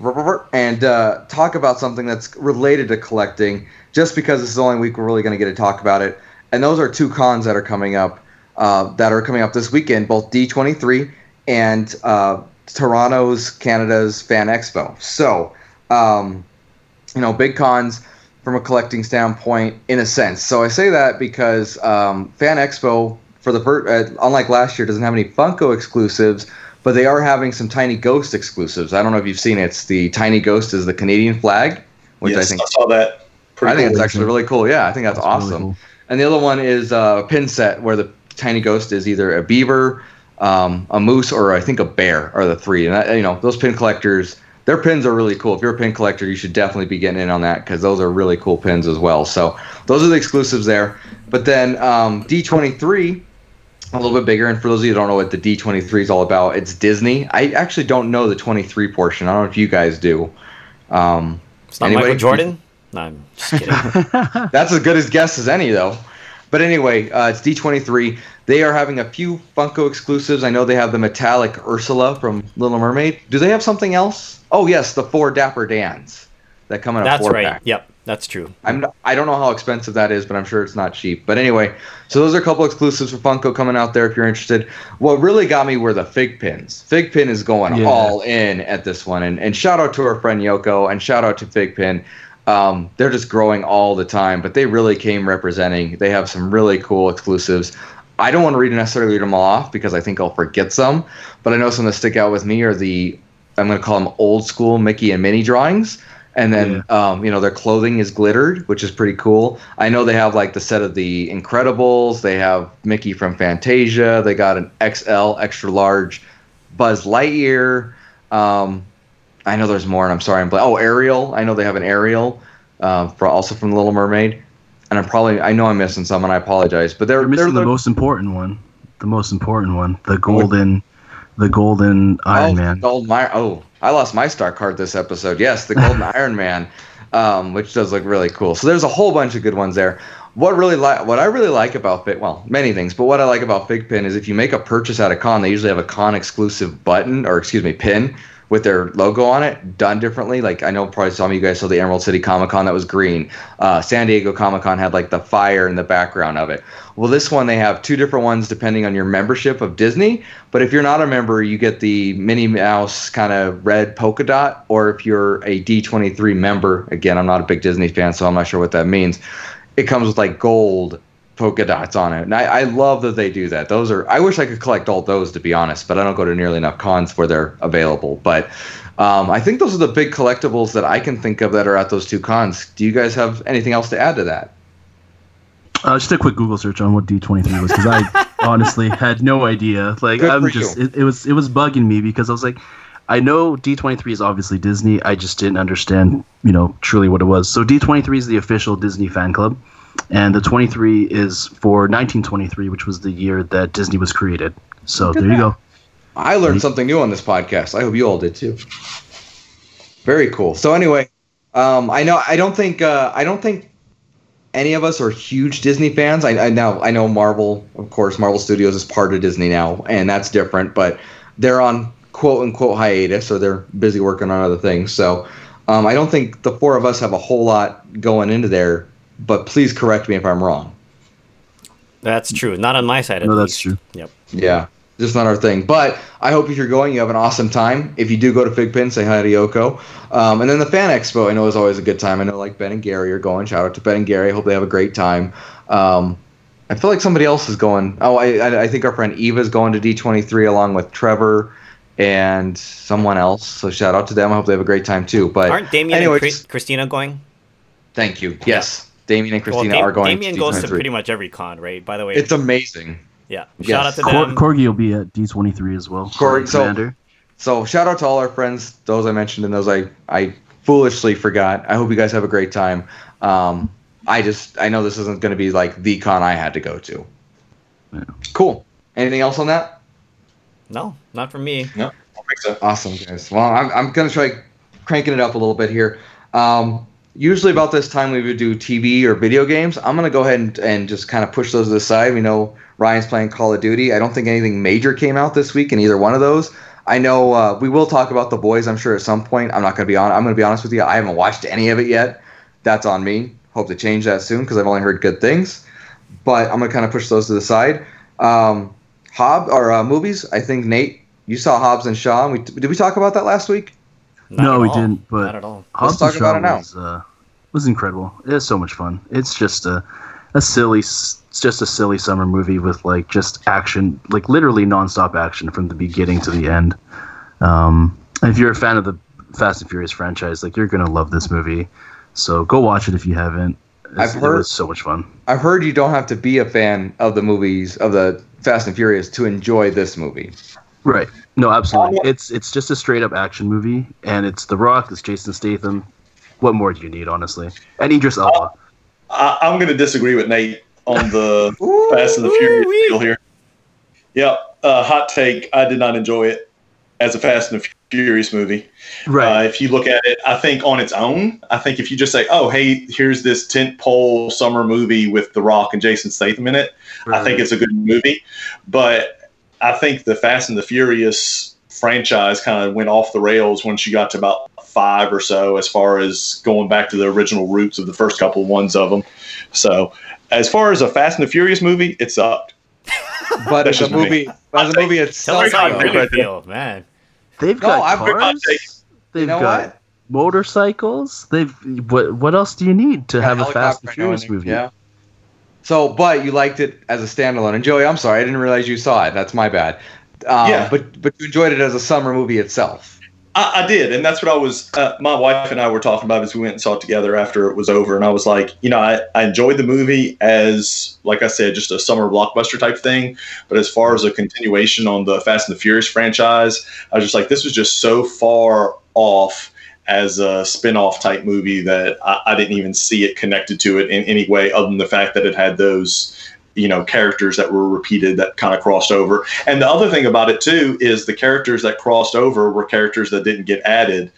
and uh, talk about something that's related to collecting. Just because this is the only week we're really going to get to talk about it, and those are two cons that are coming up uh, that are coming up this weekend, both D23 and uh, Toronto's Canada's Fan Expo. So, um, you know, big cons from a collecting standpoint, in a sense. So I say that because um, Fan Expo, for the fir- uh, unlike last year, doesn't have any Funko exclusives, but they are having some Tiny Ghost exclusives. I don't know if you've seen it. It's the Tiny Ghost is the Canadian flag, which yes, I think I saw that. Pretty I think cool. it's actually really cool. Yeah, I think that's, That's really awesome. cool. And the other one is uh, a pin set where the tiny ghost is either a beaver, um, a moose, or I think a bear are the three. And I, you know, those pin collectors, their pins are really cool. If you're a pin collector, you should definitely be getting in on that because those are really cool pins as well. So those are the exclusives there. But then um, D23, a little bit bigger. And for those of you who don't know what the D23 is all about, it's Disney. I actually don't know the 23 portion. I don't know if you guys do. Um, It's not Anyway, Michael Jordan? No, I'm just kidding. That's as good as guess as any, though. But anyway, uh, it's D23. They are having a few Funko exclusives. I know they have the metallic Ursula from Little Mermaid. Do they have something else? Oh yes, the four Dapper Dans that come in a That's four right. pack. Yep, that's true. I'm not, I don't know how expensive that is, but I'm sure it's not cheap. But anyway, so those are a couple exclusives for Funko coming out there if you're interested. What really got me were the Fig Pins. Fig Pin is going Yeah. all in at this one, and and shout out to our friend Yoko, and shout out to Fig Pin. Um, they're just growing all the time, but they really came representing. They have some really cool exclusives. I don't want to read necessarily read them all off because I think I'll forget some, but I know some that stick out with me are the I'm going to call them old school Mickey and Minnie drawings. And then, um, you know, their clothing is glittered, which is pretty cool. I know they have like the set of the Incredibles. They have Mickey from Fantasia. They got an XL, extra large Buzz Lightyear. Um, I know there's more, and I'm sorry. I'm bla- oh Ariel. I know they have an Ariel, uh, for also from The Little Mermaid. And I'm probably I know I'm missing some, and I apologize. But they're You're missing they're the most important one. The most important one. The golden, the golden Iron oh, Man. Golden Iron. Oh, I lost my star card this episode. Yes, the Golden Iron Man, um, which does look really cool. So there's a whole bunch of good ones there. What really like what I really like about Fig, well, many things, but what I like about FigPin is if you make a purchase at a con, they usually have a con exclusive button or excuse me, pin with their logo on it, done differently. Like I know probably some of you guys saw the Emerald City Comic Con that was green. Uh, San Diego Comic Con had like the fire in the background of it. Well, this one they have two different ones depending on your membership of Disney. But if you're not a member, you get the Minnie Mouse kind of red polka dot. Or if you're a D23 member, again, I'm not a big Disney fan, so I'm not sure what that means. It comes with like gold polka dots on it. And I, I love that they do that. Those are I wish I could collect all those to be honest, but I don't go to nearly enough cons where they're available. But um, I think those are the big collectibles that I can think of that are at those two cons. Do you guys have anything else to add to that? Uh, just a quick Google search on what D23 was because I honestly had no idea. Like Good I'm just it, it was it was bugging me because I was like, I know D23 is obviously Disney. I just didn't understand you know truly what it was. So D23 is the official Disney fan club, and the 23 is for 1923, which was the year that Disney was created. So Look at there you go. I learned something new on this podcast. I hope you all did too. Very cool. So anyway, um, I know I don't think uh, I don't think any of us are huge Disney fans. I, I now I know Marvel, of course, Marvel Studios is part of Disney now, and that's different. But they're on quote unquote hiatus, so they're busy working on other things. So um, I don't think the four of us have a whole lot going into there. But please correct me if I'm wrong. That's true. Not on my side. At No, that's least. true. Yep. Yeah, just not our thing. But I hope if you're going, you have an awesome time. If you do go to Figpin, say hi to Yoko. Um, and then the Fan Expo, I know is always a good time. I know like Ben and Gary are going. Shout out to Ben and Gary. I hope they have a great time. Um, I feel like somebody else is going. Oh, I, I, I think our friend Eva is going to D23 along with Trevor and someone else. So shout out to them. I hope they have a great time too. But Aren't Damien anyway, and Chris- just- Christina going? thank you. Yes, Damien and Christina Dam- are going. Damien to goes to D23. pretty much every con, right? By the way, It's amazing. yeah. yes. Shout out to Cor- them. Corgi will be at D23 as well. Cor- so- Commander. So shout out to all our friends, those I mentioned and those I, I foolishly forgot. I hope you guys have a great time. Um, I just I know this isn't going to be like the con I had to go to. Yeah. Cool. Anything else on that? No, not for me. No, So. Awesome, guys. Well, I'm, I'm going to try cranking it up a little bit here. Um, usually about this time we would do TV or video games. I'm going to go ahead and, and just kind of push those to the side. We know Ryan's playing Call of Duty. I don't think anything major came out this week in either one of those. I know uh, we will talk about the boys. I'm sure at some point. I'm not going to be on. I'm going to be honest with you. I haven't watched any of it yet. That's on me. Hope to change that soon because I've only heard good things. But I'm going to kind of push those to the side. Um, Hob or uh, movies. I think Nate, you saw Hobbs and Shaw. We, did we talk about that last week? Not No, we all. didn't, but- not at all. Let's Hobbs and talk about Shaw it now. Was, uh, was incredible. It's so much fun. It's just a a silly, it's just a silly summer movie with like just action, like literally nonstop action from the beginning to the end. Um, if you're a fan of the Fast and Furious franchise, like you're gonna love this movie. So go watch it if you haven't. It's, I've heard- it was so much fun. I've heard you don't have to be a fan of the movies of the Fast and Furious to enjoy this movie. Right. No, absolutely. It's it's just a straight up action movie, and it's The Rock, it's Jason Statham. What more do you need, honestly? And Idris Elba. I, I'm going to disagree with Nate on the Ooh, Fast and the Furious deal here. Yeah, uh, hot take. I did not enjoy it as a Fast and the Furious movie. Right. Uh, if you look at it, I think on its own, I think if you just say, "Oh, hey, here's this tentpole summer movie with The Rock and Jason Statham in it," I think it's a good movie. But I think the Fast and the Furious franchise kind of went off the rails once you got to about five or so, as far as going back to the original roots of the first couple ones of them. So, as far as a Fast and the Furious movie, it sucked. But as a just me. movie, as a movie Tell itself, us how you though- really Right there. feel, man. They've No, got I've cars. They've you know got what? motorcycles. They've what? What else do you need to have a Fast and Helicopter Furious movie? Yeah. So, but you liked it as a standalone. And Joey, I'm sorry, I didn't realize you saw it. That's my bad. Um, Yeah. But but you enjoyed it as a summer movie itself. I, I did, and that's what I was. Uh, my wife and I were talking about as we went and saw it together after it was over, and I was like, you know, I, I enjoyed the movie as, like I said, just a summer blockbuster type thing. But as far as a continuation on the Fast and the Furious franchise, I was just like, this was just so far off as a spin-off type movie that I, I didn't even see it connected to it in any way other than the fact that it had those you know characters that were repeated that kind of crossed over and the other thing about it too is the characters that crossed over were characters that didn't get added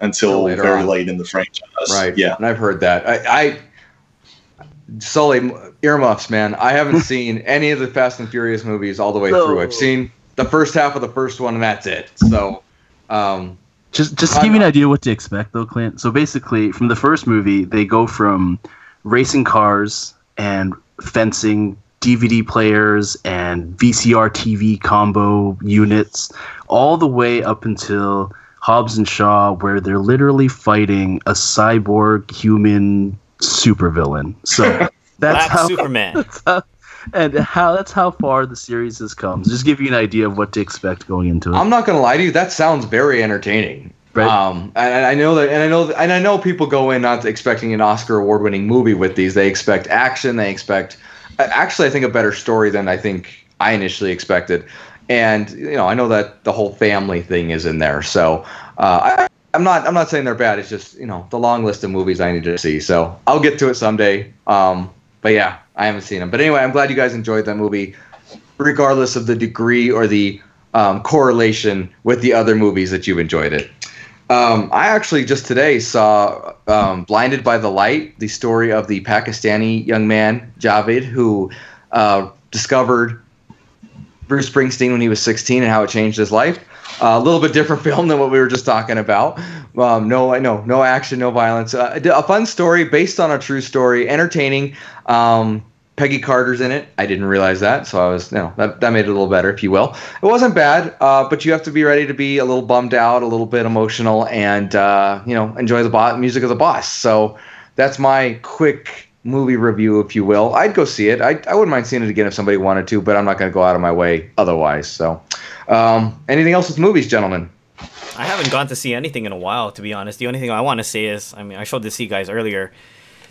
until later very on. late in the franchise Right. yeah And I've heard that. I, I Sully earmuffs, man. I haven't seen any of the Fast and Furious movies all the way No. through. I've seen the first half of the first one, and that's it. So, um, Just just to give you an idea what to expect, though, Clint. So basically, from the first movie, they go from racing cars and fencing, DVD players, and VCR TV combo units, all the way up until Hobbs and Shaw, where they're literally fighting a cyborg human supervillain. So that's Black how Superman. that's how, and how that's how far the series has come. Just give you an idea of what to expect going into it. I'm not gonna lie to you. That sounds very entertaining. Right. Um, and I know that, and I know, and I know people go in not expecting an Oscar award-winning movie with these. They expect action. They expect, actually, I think a better story than I think I initially expected. And you know, I know that the whole family thing is in there. So uh, I, I'm not, I'm not saying they're bad. It's just you know the long list of movies I need to see. So I'll get to it someday. Um, but yeah, I haven't seen them. But anyway, I'm glad you guys enjoyed that movie, regardless of the degree or the um, correlation with the other movies that you've enjoyed it. Um, I actually just today saw um, Blinded by the Light, the story of the Pakistani young man, Javed, who uh, discovered Bruce Springsteen when he was 16 and how it changed his life. Uh, a little bit different film than what we were just talking about. Um, no, no, no action, no violence. Uh, a fun story based on a true story, entertaining. Um, Peggy Carter's in it. I didn't realize that, so I was, you know, that, that made it a little better, if you will. It wasn't bad, uh, but you have to be ready to be a little bummed out, a little bit emotional, and uh, you know, enjoy the bo- music of the boss. So that's my quick movie review, if you will. I'd go see it. I, I wouldn't mind seeing it again if somebody wanted to, but I'm not going to go out of my way otherwise. So, um, anything else with movies, gentlemen? I haven't gone to see anything in a while, to be honest. The only thing I want to say is, I mean, I showed this to you guys earlier.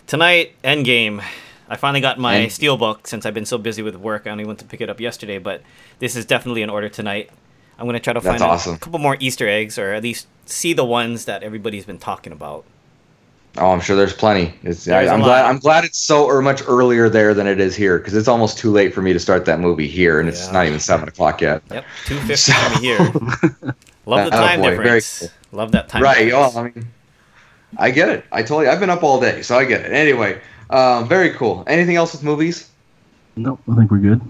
Tonight, Endgame. I finally got my End- steelbook since I've been so busy with work. I only went to pick it up yesterday, but this is definitely an order tonight. I'm gonna try to find a couple more Easter eggs, or at least see the ones that everybody's been talking about. Oh, I'm sure there's plenty. It's, I, There's a I'm glad. I'm glad it's so or much earlier there than it is here because it's almost too late for me to start that movie here, and it's not even seven o'clock yet. Yep, two fifty from here. Love the oh, time very difference. cool. Love that time. Difference. Right. difference. Well, I mean, I get it. I totally. I've been up all day, so I get it. Anyway, um, very cool. Anything else with movies? Nope, I think we're good.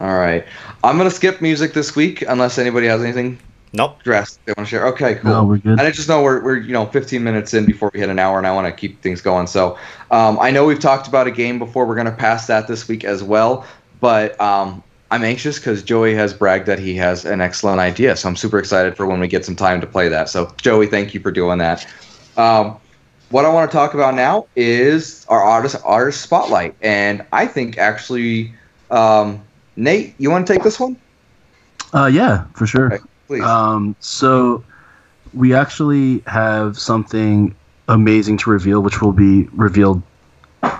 All right. I'm gonna skip music this week unless anybody has anything Nope. drastic they want to share. Okay, cool. No, we're good. And I just know we're, we're you know 15 minutes in before we hit an hour, and I want to keep things going. So um, I know we've talked about a game before. We're gonna pass that this week as well. But um, I'm anxious because Joey has bragged that he has an excellent idea. So I'm super excited for when we get some time to play that. So Joey, thank you for doing that. Um, what I want to talk about now is our artist artist spotlight, and I think actually, um, Nate, you want to take this one, Uh, yeah, for sure. Please? Um, so we actually have something amazing to reveal, which will be revealed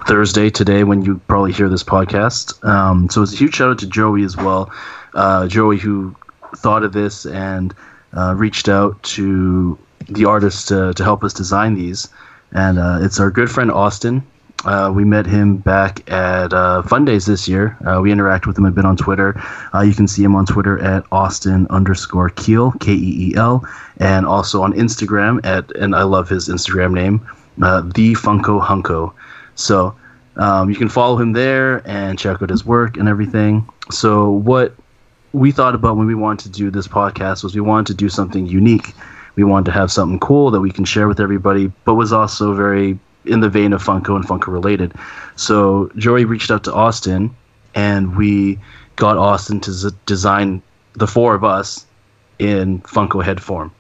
Thursday today when you probably hear this podcast. Um, so it's a huge shout out to Joey as well. Uh, Joey who thought of this and uh, reached out to the artist to, to help us design these. And uh, it's our good friend Austin. Uh, we met him back at uh, Fun Days this year. Uh, we interact with him a bit on Twitter. Uh, you can see him on Twitter at Austin underscore Keel, K E E L, and also on Instagram at, and I love his Instagram name, uh, The Funko Hunko. So um, you can follow him there and check out his work and everything. So, what we thought about when we wanted to do this podcast was we wanted to do something unique. We wanted to have something cool that we can share with everybody, but was also very in the vein of Funko and Funko related. So Joey reached out to Austin, and we got Austin to z- design the four of us in Funko head form.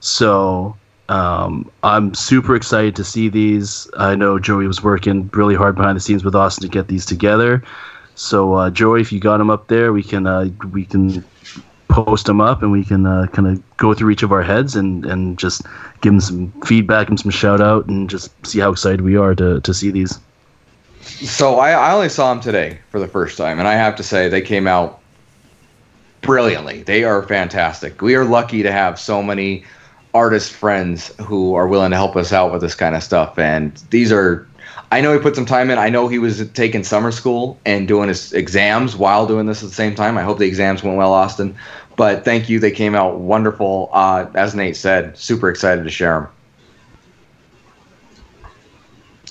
So um, I'm super excited to see these. I know Joey was working really hard behind the scenes with Austin to get these together. So uh, Joey, if you got them up there, we can uh, we can post them up and we can uh, kind of go through each of our heads and, and just give them some feedback, and some shout out, and just see how excited we are to, to see these. So I, I only saw them today for the first time, and I have to say they came out brilliantly. They are fantastic. We are lucky to have so many artist friends who are willing to help us out with this kind of stuff. And these are, I know he put some time in. I know he was taking summer school and doing his exams while doing this at the same time. I hope the exams went well, Austin. But thank you. They came out wonderful. Uh, as Nate said, super excited to share them.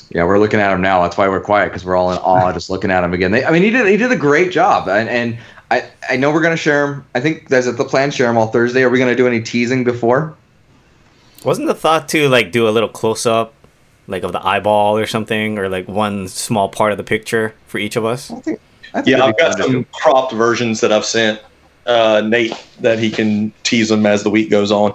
Yeah, we're looking at him now. That's why we're quiet because we're all in awe just looking at him again. They, I mean, he did he did a great job, and and I I know we're gonna share him. I think that's at the plan. Share him all Thursday. Are we gonna do any teasing before? Wasn't the thought to like do a little close up, like of the eyeball or something, or like one small part of the picture for each of us? I think. I think Yeah, I've got some do. cropped versions that I've sent uh, Nate that he can tease them as the week goes on.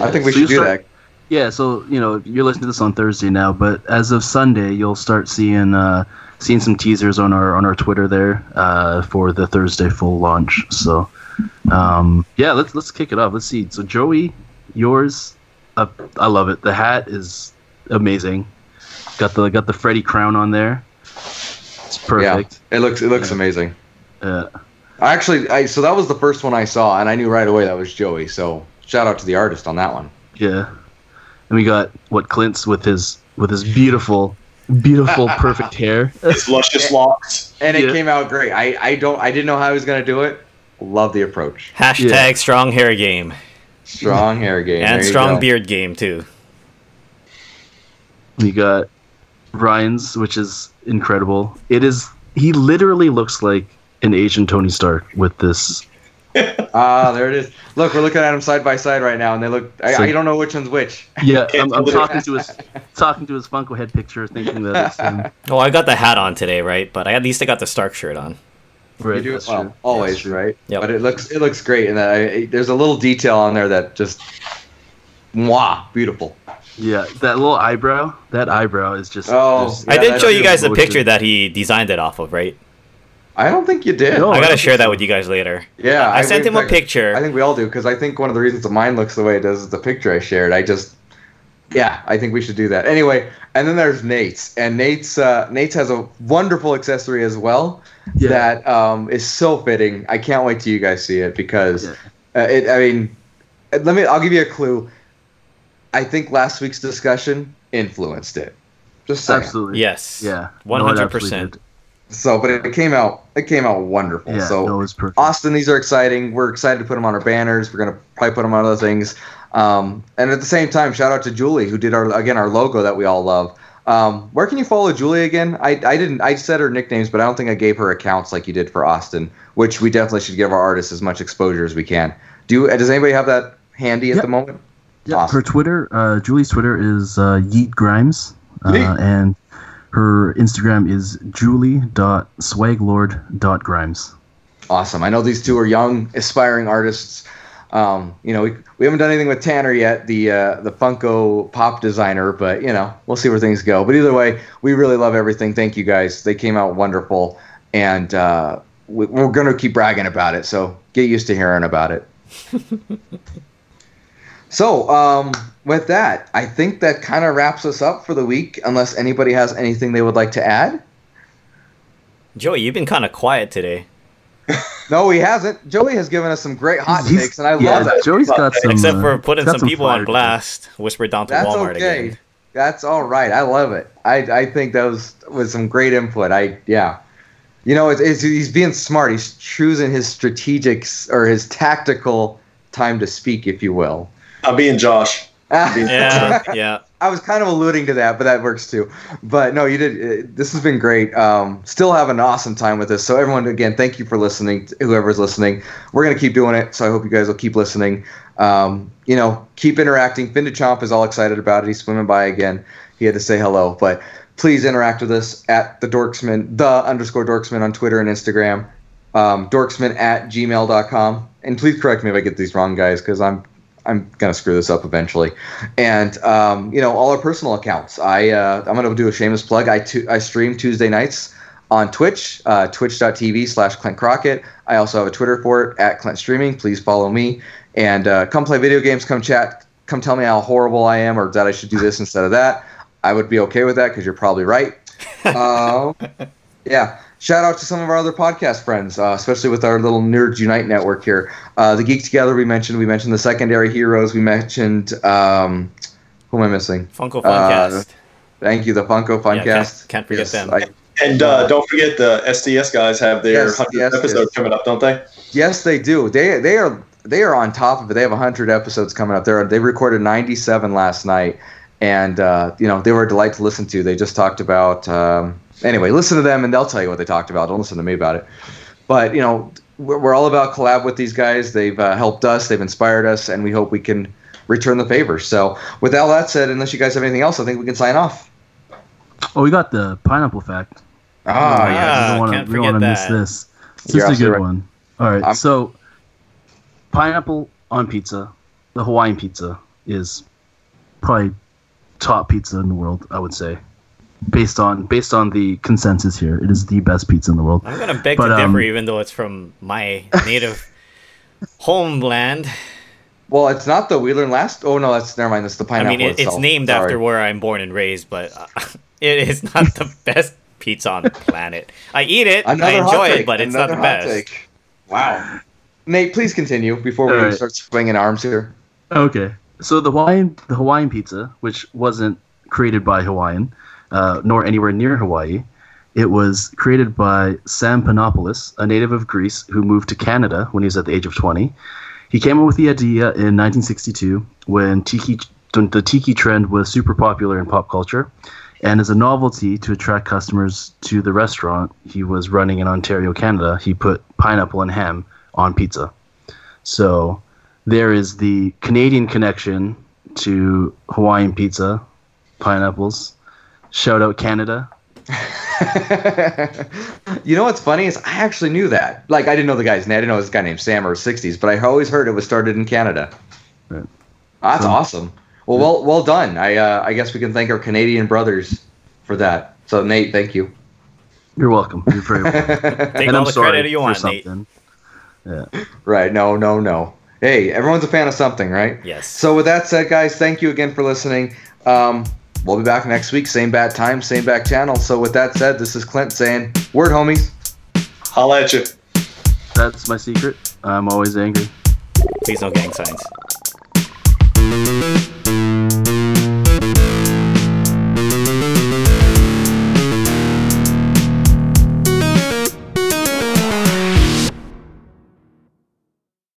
I think we So should do start- that. Yeah, so you know you're listening to this on Thursday now, but as of Sunday, you'll start seeing uh, seeing some teasers on our on our Twitter there uh, for the Thursday full launch. So um, yeah, let's let's kick it off. Let's see. So Joey, yours, uh, I love it. The hat is amazing. Got the got the Freddy crown on there. It's perfect. Yeah, it looks it looks Yeah. amazing. Uh, I actually, I so that was the first one I saw, and I knew right away that was Joey. So shout out to the artist on that one. yeah, and we got what Clint's with his with his beautiful, beautiful, perfect hair. His luscious locks. And it Yeah. came out great. I I don't I didn't know how he was gonna do it. Love the approach. Hashtag Yeah. strong hair game Strong hair game and There strong go. beard game too. We got Ryan's, which is incredible. It is he literally looks like an Asian Tony Stark with this. Ah, there it is. Look, we're looking at them side by side right now, and they look. I, So- I don't know which one's which. Yeah, I'm, I'm talking to his talking to his Funko head picture, thinking that it's him. Well, I got the hat on today, right? But I at least I got the Stark shirt on. Right, you do that's well, true. always right. Yep. But it looks it looks great, and that I, there's a little detail on there that just, mwah, beautiful. Yeah, that little eyebrow. That eyebrow is just. Oh, there's- Yeah, I did show you guys the picture that he designed it off of, right? I don't think you did. No. I I gotta don't share think that with you guys later. Yeah, I, sent him a picture. I think we all do because I think one of the reasons that mine looks the way it does is the picture I shared. I just, yeah, I think we should do that. Anyway, and then there's Nate's, and Nate's uh, Nate's has a wonderful accessory as well Yeah. that um, is so fitting. I can't wait till you guys see it because Yeah. uh, it. I mean, let me. I'll give you a clue. I think last week's discussion influenced it. Just saying. Absolutely. Yes. Yeah. One No, it hundred absolutely percent. So, but it came out. It came out wonderful. Yeah. so no, it was perfect. Austin, these are exciting. We're excited to put them on our banners. We're gonna probably put them on other things. Um, and at the same time, shout out to Julie who did our again our logo that we all love. Um, where can you follow Julie again? I, I didn't I said her nicknames, but I don't think I gave her accounts like you did for Austin, which we definitely should give our artists as much exposure as we can. Do does anybody have that handy at Yep. the moment? Yeah, Awesome. her Twitter, uh, Julie's Twitter is uh, Yeet Grimes, uh, and her Instagram is julie.swaglord.grimes. Awesome. I know these two are young, aspiring artists. Um, you know, we, we haven't done anything with Tanner yet, the uh, the Funko Pop designer, but you know, we'll see where things go. But either way, we really love everything. Thank you guys. They came out wonderful, and uh, we, we're going to keep bragging about it. So get used to hearing about it. so um, with that, I think that kind of wraps us up for the week. Unless anybody has anything they would like to add. Joey, you've been kind of quiet today. No, he hasn't. Joey has given us some great hot He's- takes, and I yeah, love that. Joey's got some. Except uh, for putting got some people on to blast. Whisper down to That's Walmart okay. again. That's all right. I love it. I, I think that was was some great input. I yeah, you know, it's, it's, he's being smart. He's choosing his strategic or his tactical time to speak, if you will. I'm being Josh. Yeah, yeah. I was kind of alluding to that, but that works too. But no, you did. uh, This has been great. Um, still have an awesome time with this. So everyone, again, thank you for listening. Whoever's listening, we're gonna keep doing it. So I hope you guys will keep listening. Um, you know, keep interacting. Fin de Chomp is all excited about it. He's swimming by again. He had to say hello, but please interact with us at the Dorksmen, the underscore Dorksmen on Twitter and Instagram. Um, dorksmen at gmail.com. And please correct me if I get these wrong, guys, because I'm I'm gonna screw this up eventually. And um, you know, all our personal accounts. I uh, I'm gonna do a shameless plug. I tu- I stream Tuesday nights on Twitch, uh, twitch.tv slash Clint Crockett. I also have a Twitter for it at Clint Streaming. Please follow me and uh, come play video games. Come chat. Come tell me how horrible I am or that I should do this instead of that. I would be okay with that because you're probably right. Um, yeah. Shout out to some of our other podcast friends, uh, especially with our little Nerds Unite network here. Uh, the Geek Together we mentioned. We mentioned the Secondary Heroes. We mentioned um, who am I missing? Funko Uh, Funcast. Thank you, the Funko Yeah, Funcast. can't- can't forget Yes, them. I- And uh, don't forget the SDS guys have their Yes, 100th yes, episode yes. coming up, don't they? yes, they do. They they are they are on top of it. They have hundred episodes coming up. They they recorded ninety seven last night, and uh, you know they were a delight to listen to. They just talked about um, anyway. Listen to them, and they'll tell you what they talked about. Don't listen to me about it. But you know we're, we're all about collab with these guys. They've uh, helped us. They've inspired us, and we hope we can return the favor. So with all that said, unless you guys have anything else, I think we can sign off. Oh, we got the pineapple fact. Ah, yeah. yes. we don't wanna- we don't wanna miss that. this. It's You're just a good right. one. All right, I'm- so pineapple on pizza, the Hawaiian pizza is probably top pizza in the world. I would say, based on based on the consensus here, it is the best pizza in the world. I'm gonna beg but, to differ, um, even though it's from my native homeland. Well, it's not the Wheeler and Last. Oh no, that's never mind. That's the pineapple. I mean, it, it's named Sorry. after where I'm born and raised, but uh, it is not the best pizza on the planet. I eat it, I Another hot enjoy it, but it's not the best. take. Wow. Nate, please continue before we All right. start swinging arms here. Okay. So the Hawaiian the Hawaiian pizza, which wasn't created by Hawaiian, uh, nor anywhere near Hawaii, it was created by Sam Panopoulos, a native of Greece who moved to Canada when he was at the age of 20. He came up with the idea in 1962 when tiki the tiki trend was super popular in pop culture. And as a novelty to attract customers to the restaurant he was running in Ontario, Canada, he put pineapple and ham on pizza. So there is the Canadian connection to Hawaiian pizza, pineapples. Shout out Canada. you know what's funny is I actually knew that. Like I didn't know the guy's name. I didn't know this guy named Sam or 60s, but I always heard it was started in Canada. Right. That's So- awesome. Well, well, well done. I uh, I guess we can thank our Canadian brothers for that. So Nate, thank you. You're welcome. You're very welcome. Take and all I'm the sorry credit you for want, Nate. something. Yeah. right? No, no, no. Hey, everyone's a fan of something, right? Yes. So with that said, guys, thank you again for listening. Um, we'll be back next week, same bad time, same back channel. So with that said, this is Clint saying, "Word, homies." Holla at you. That's my secret. I'm always angry. Please no gang signs.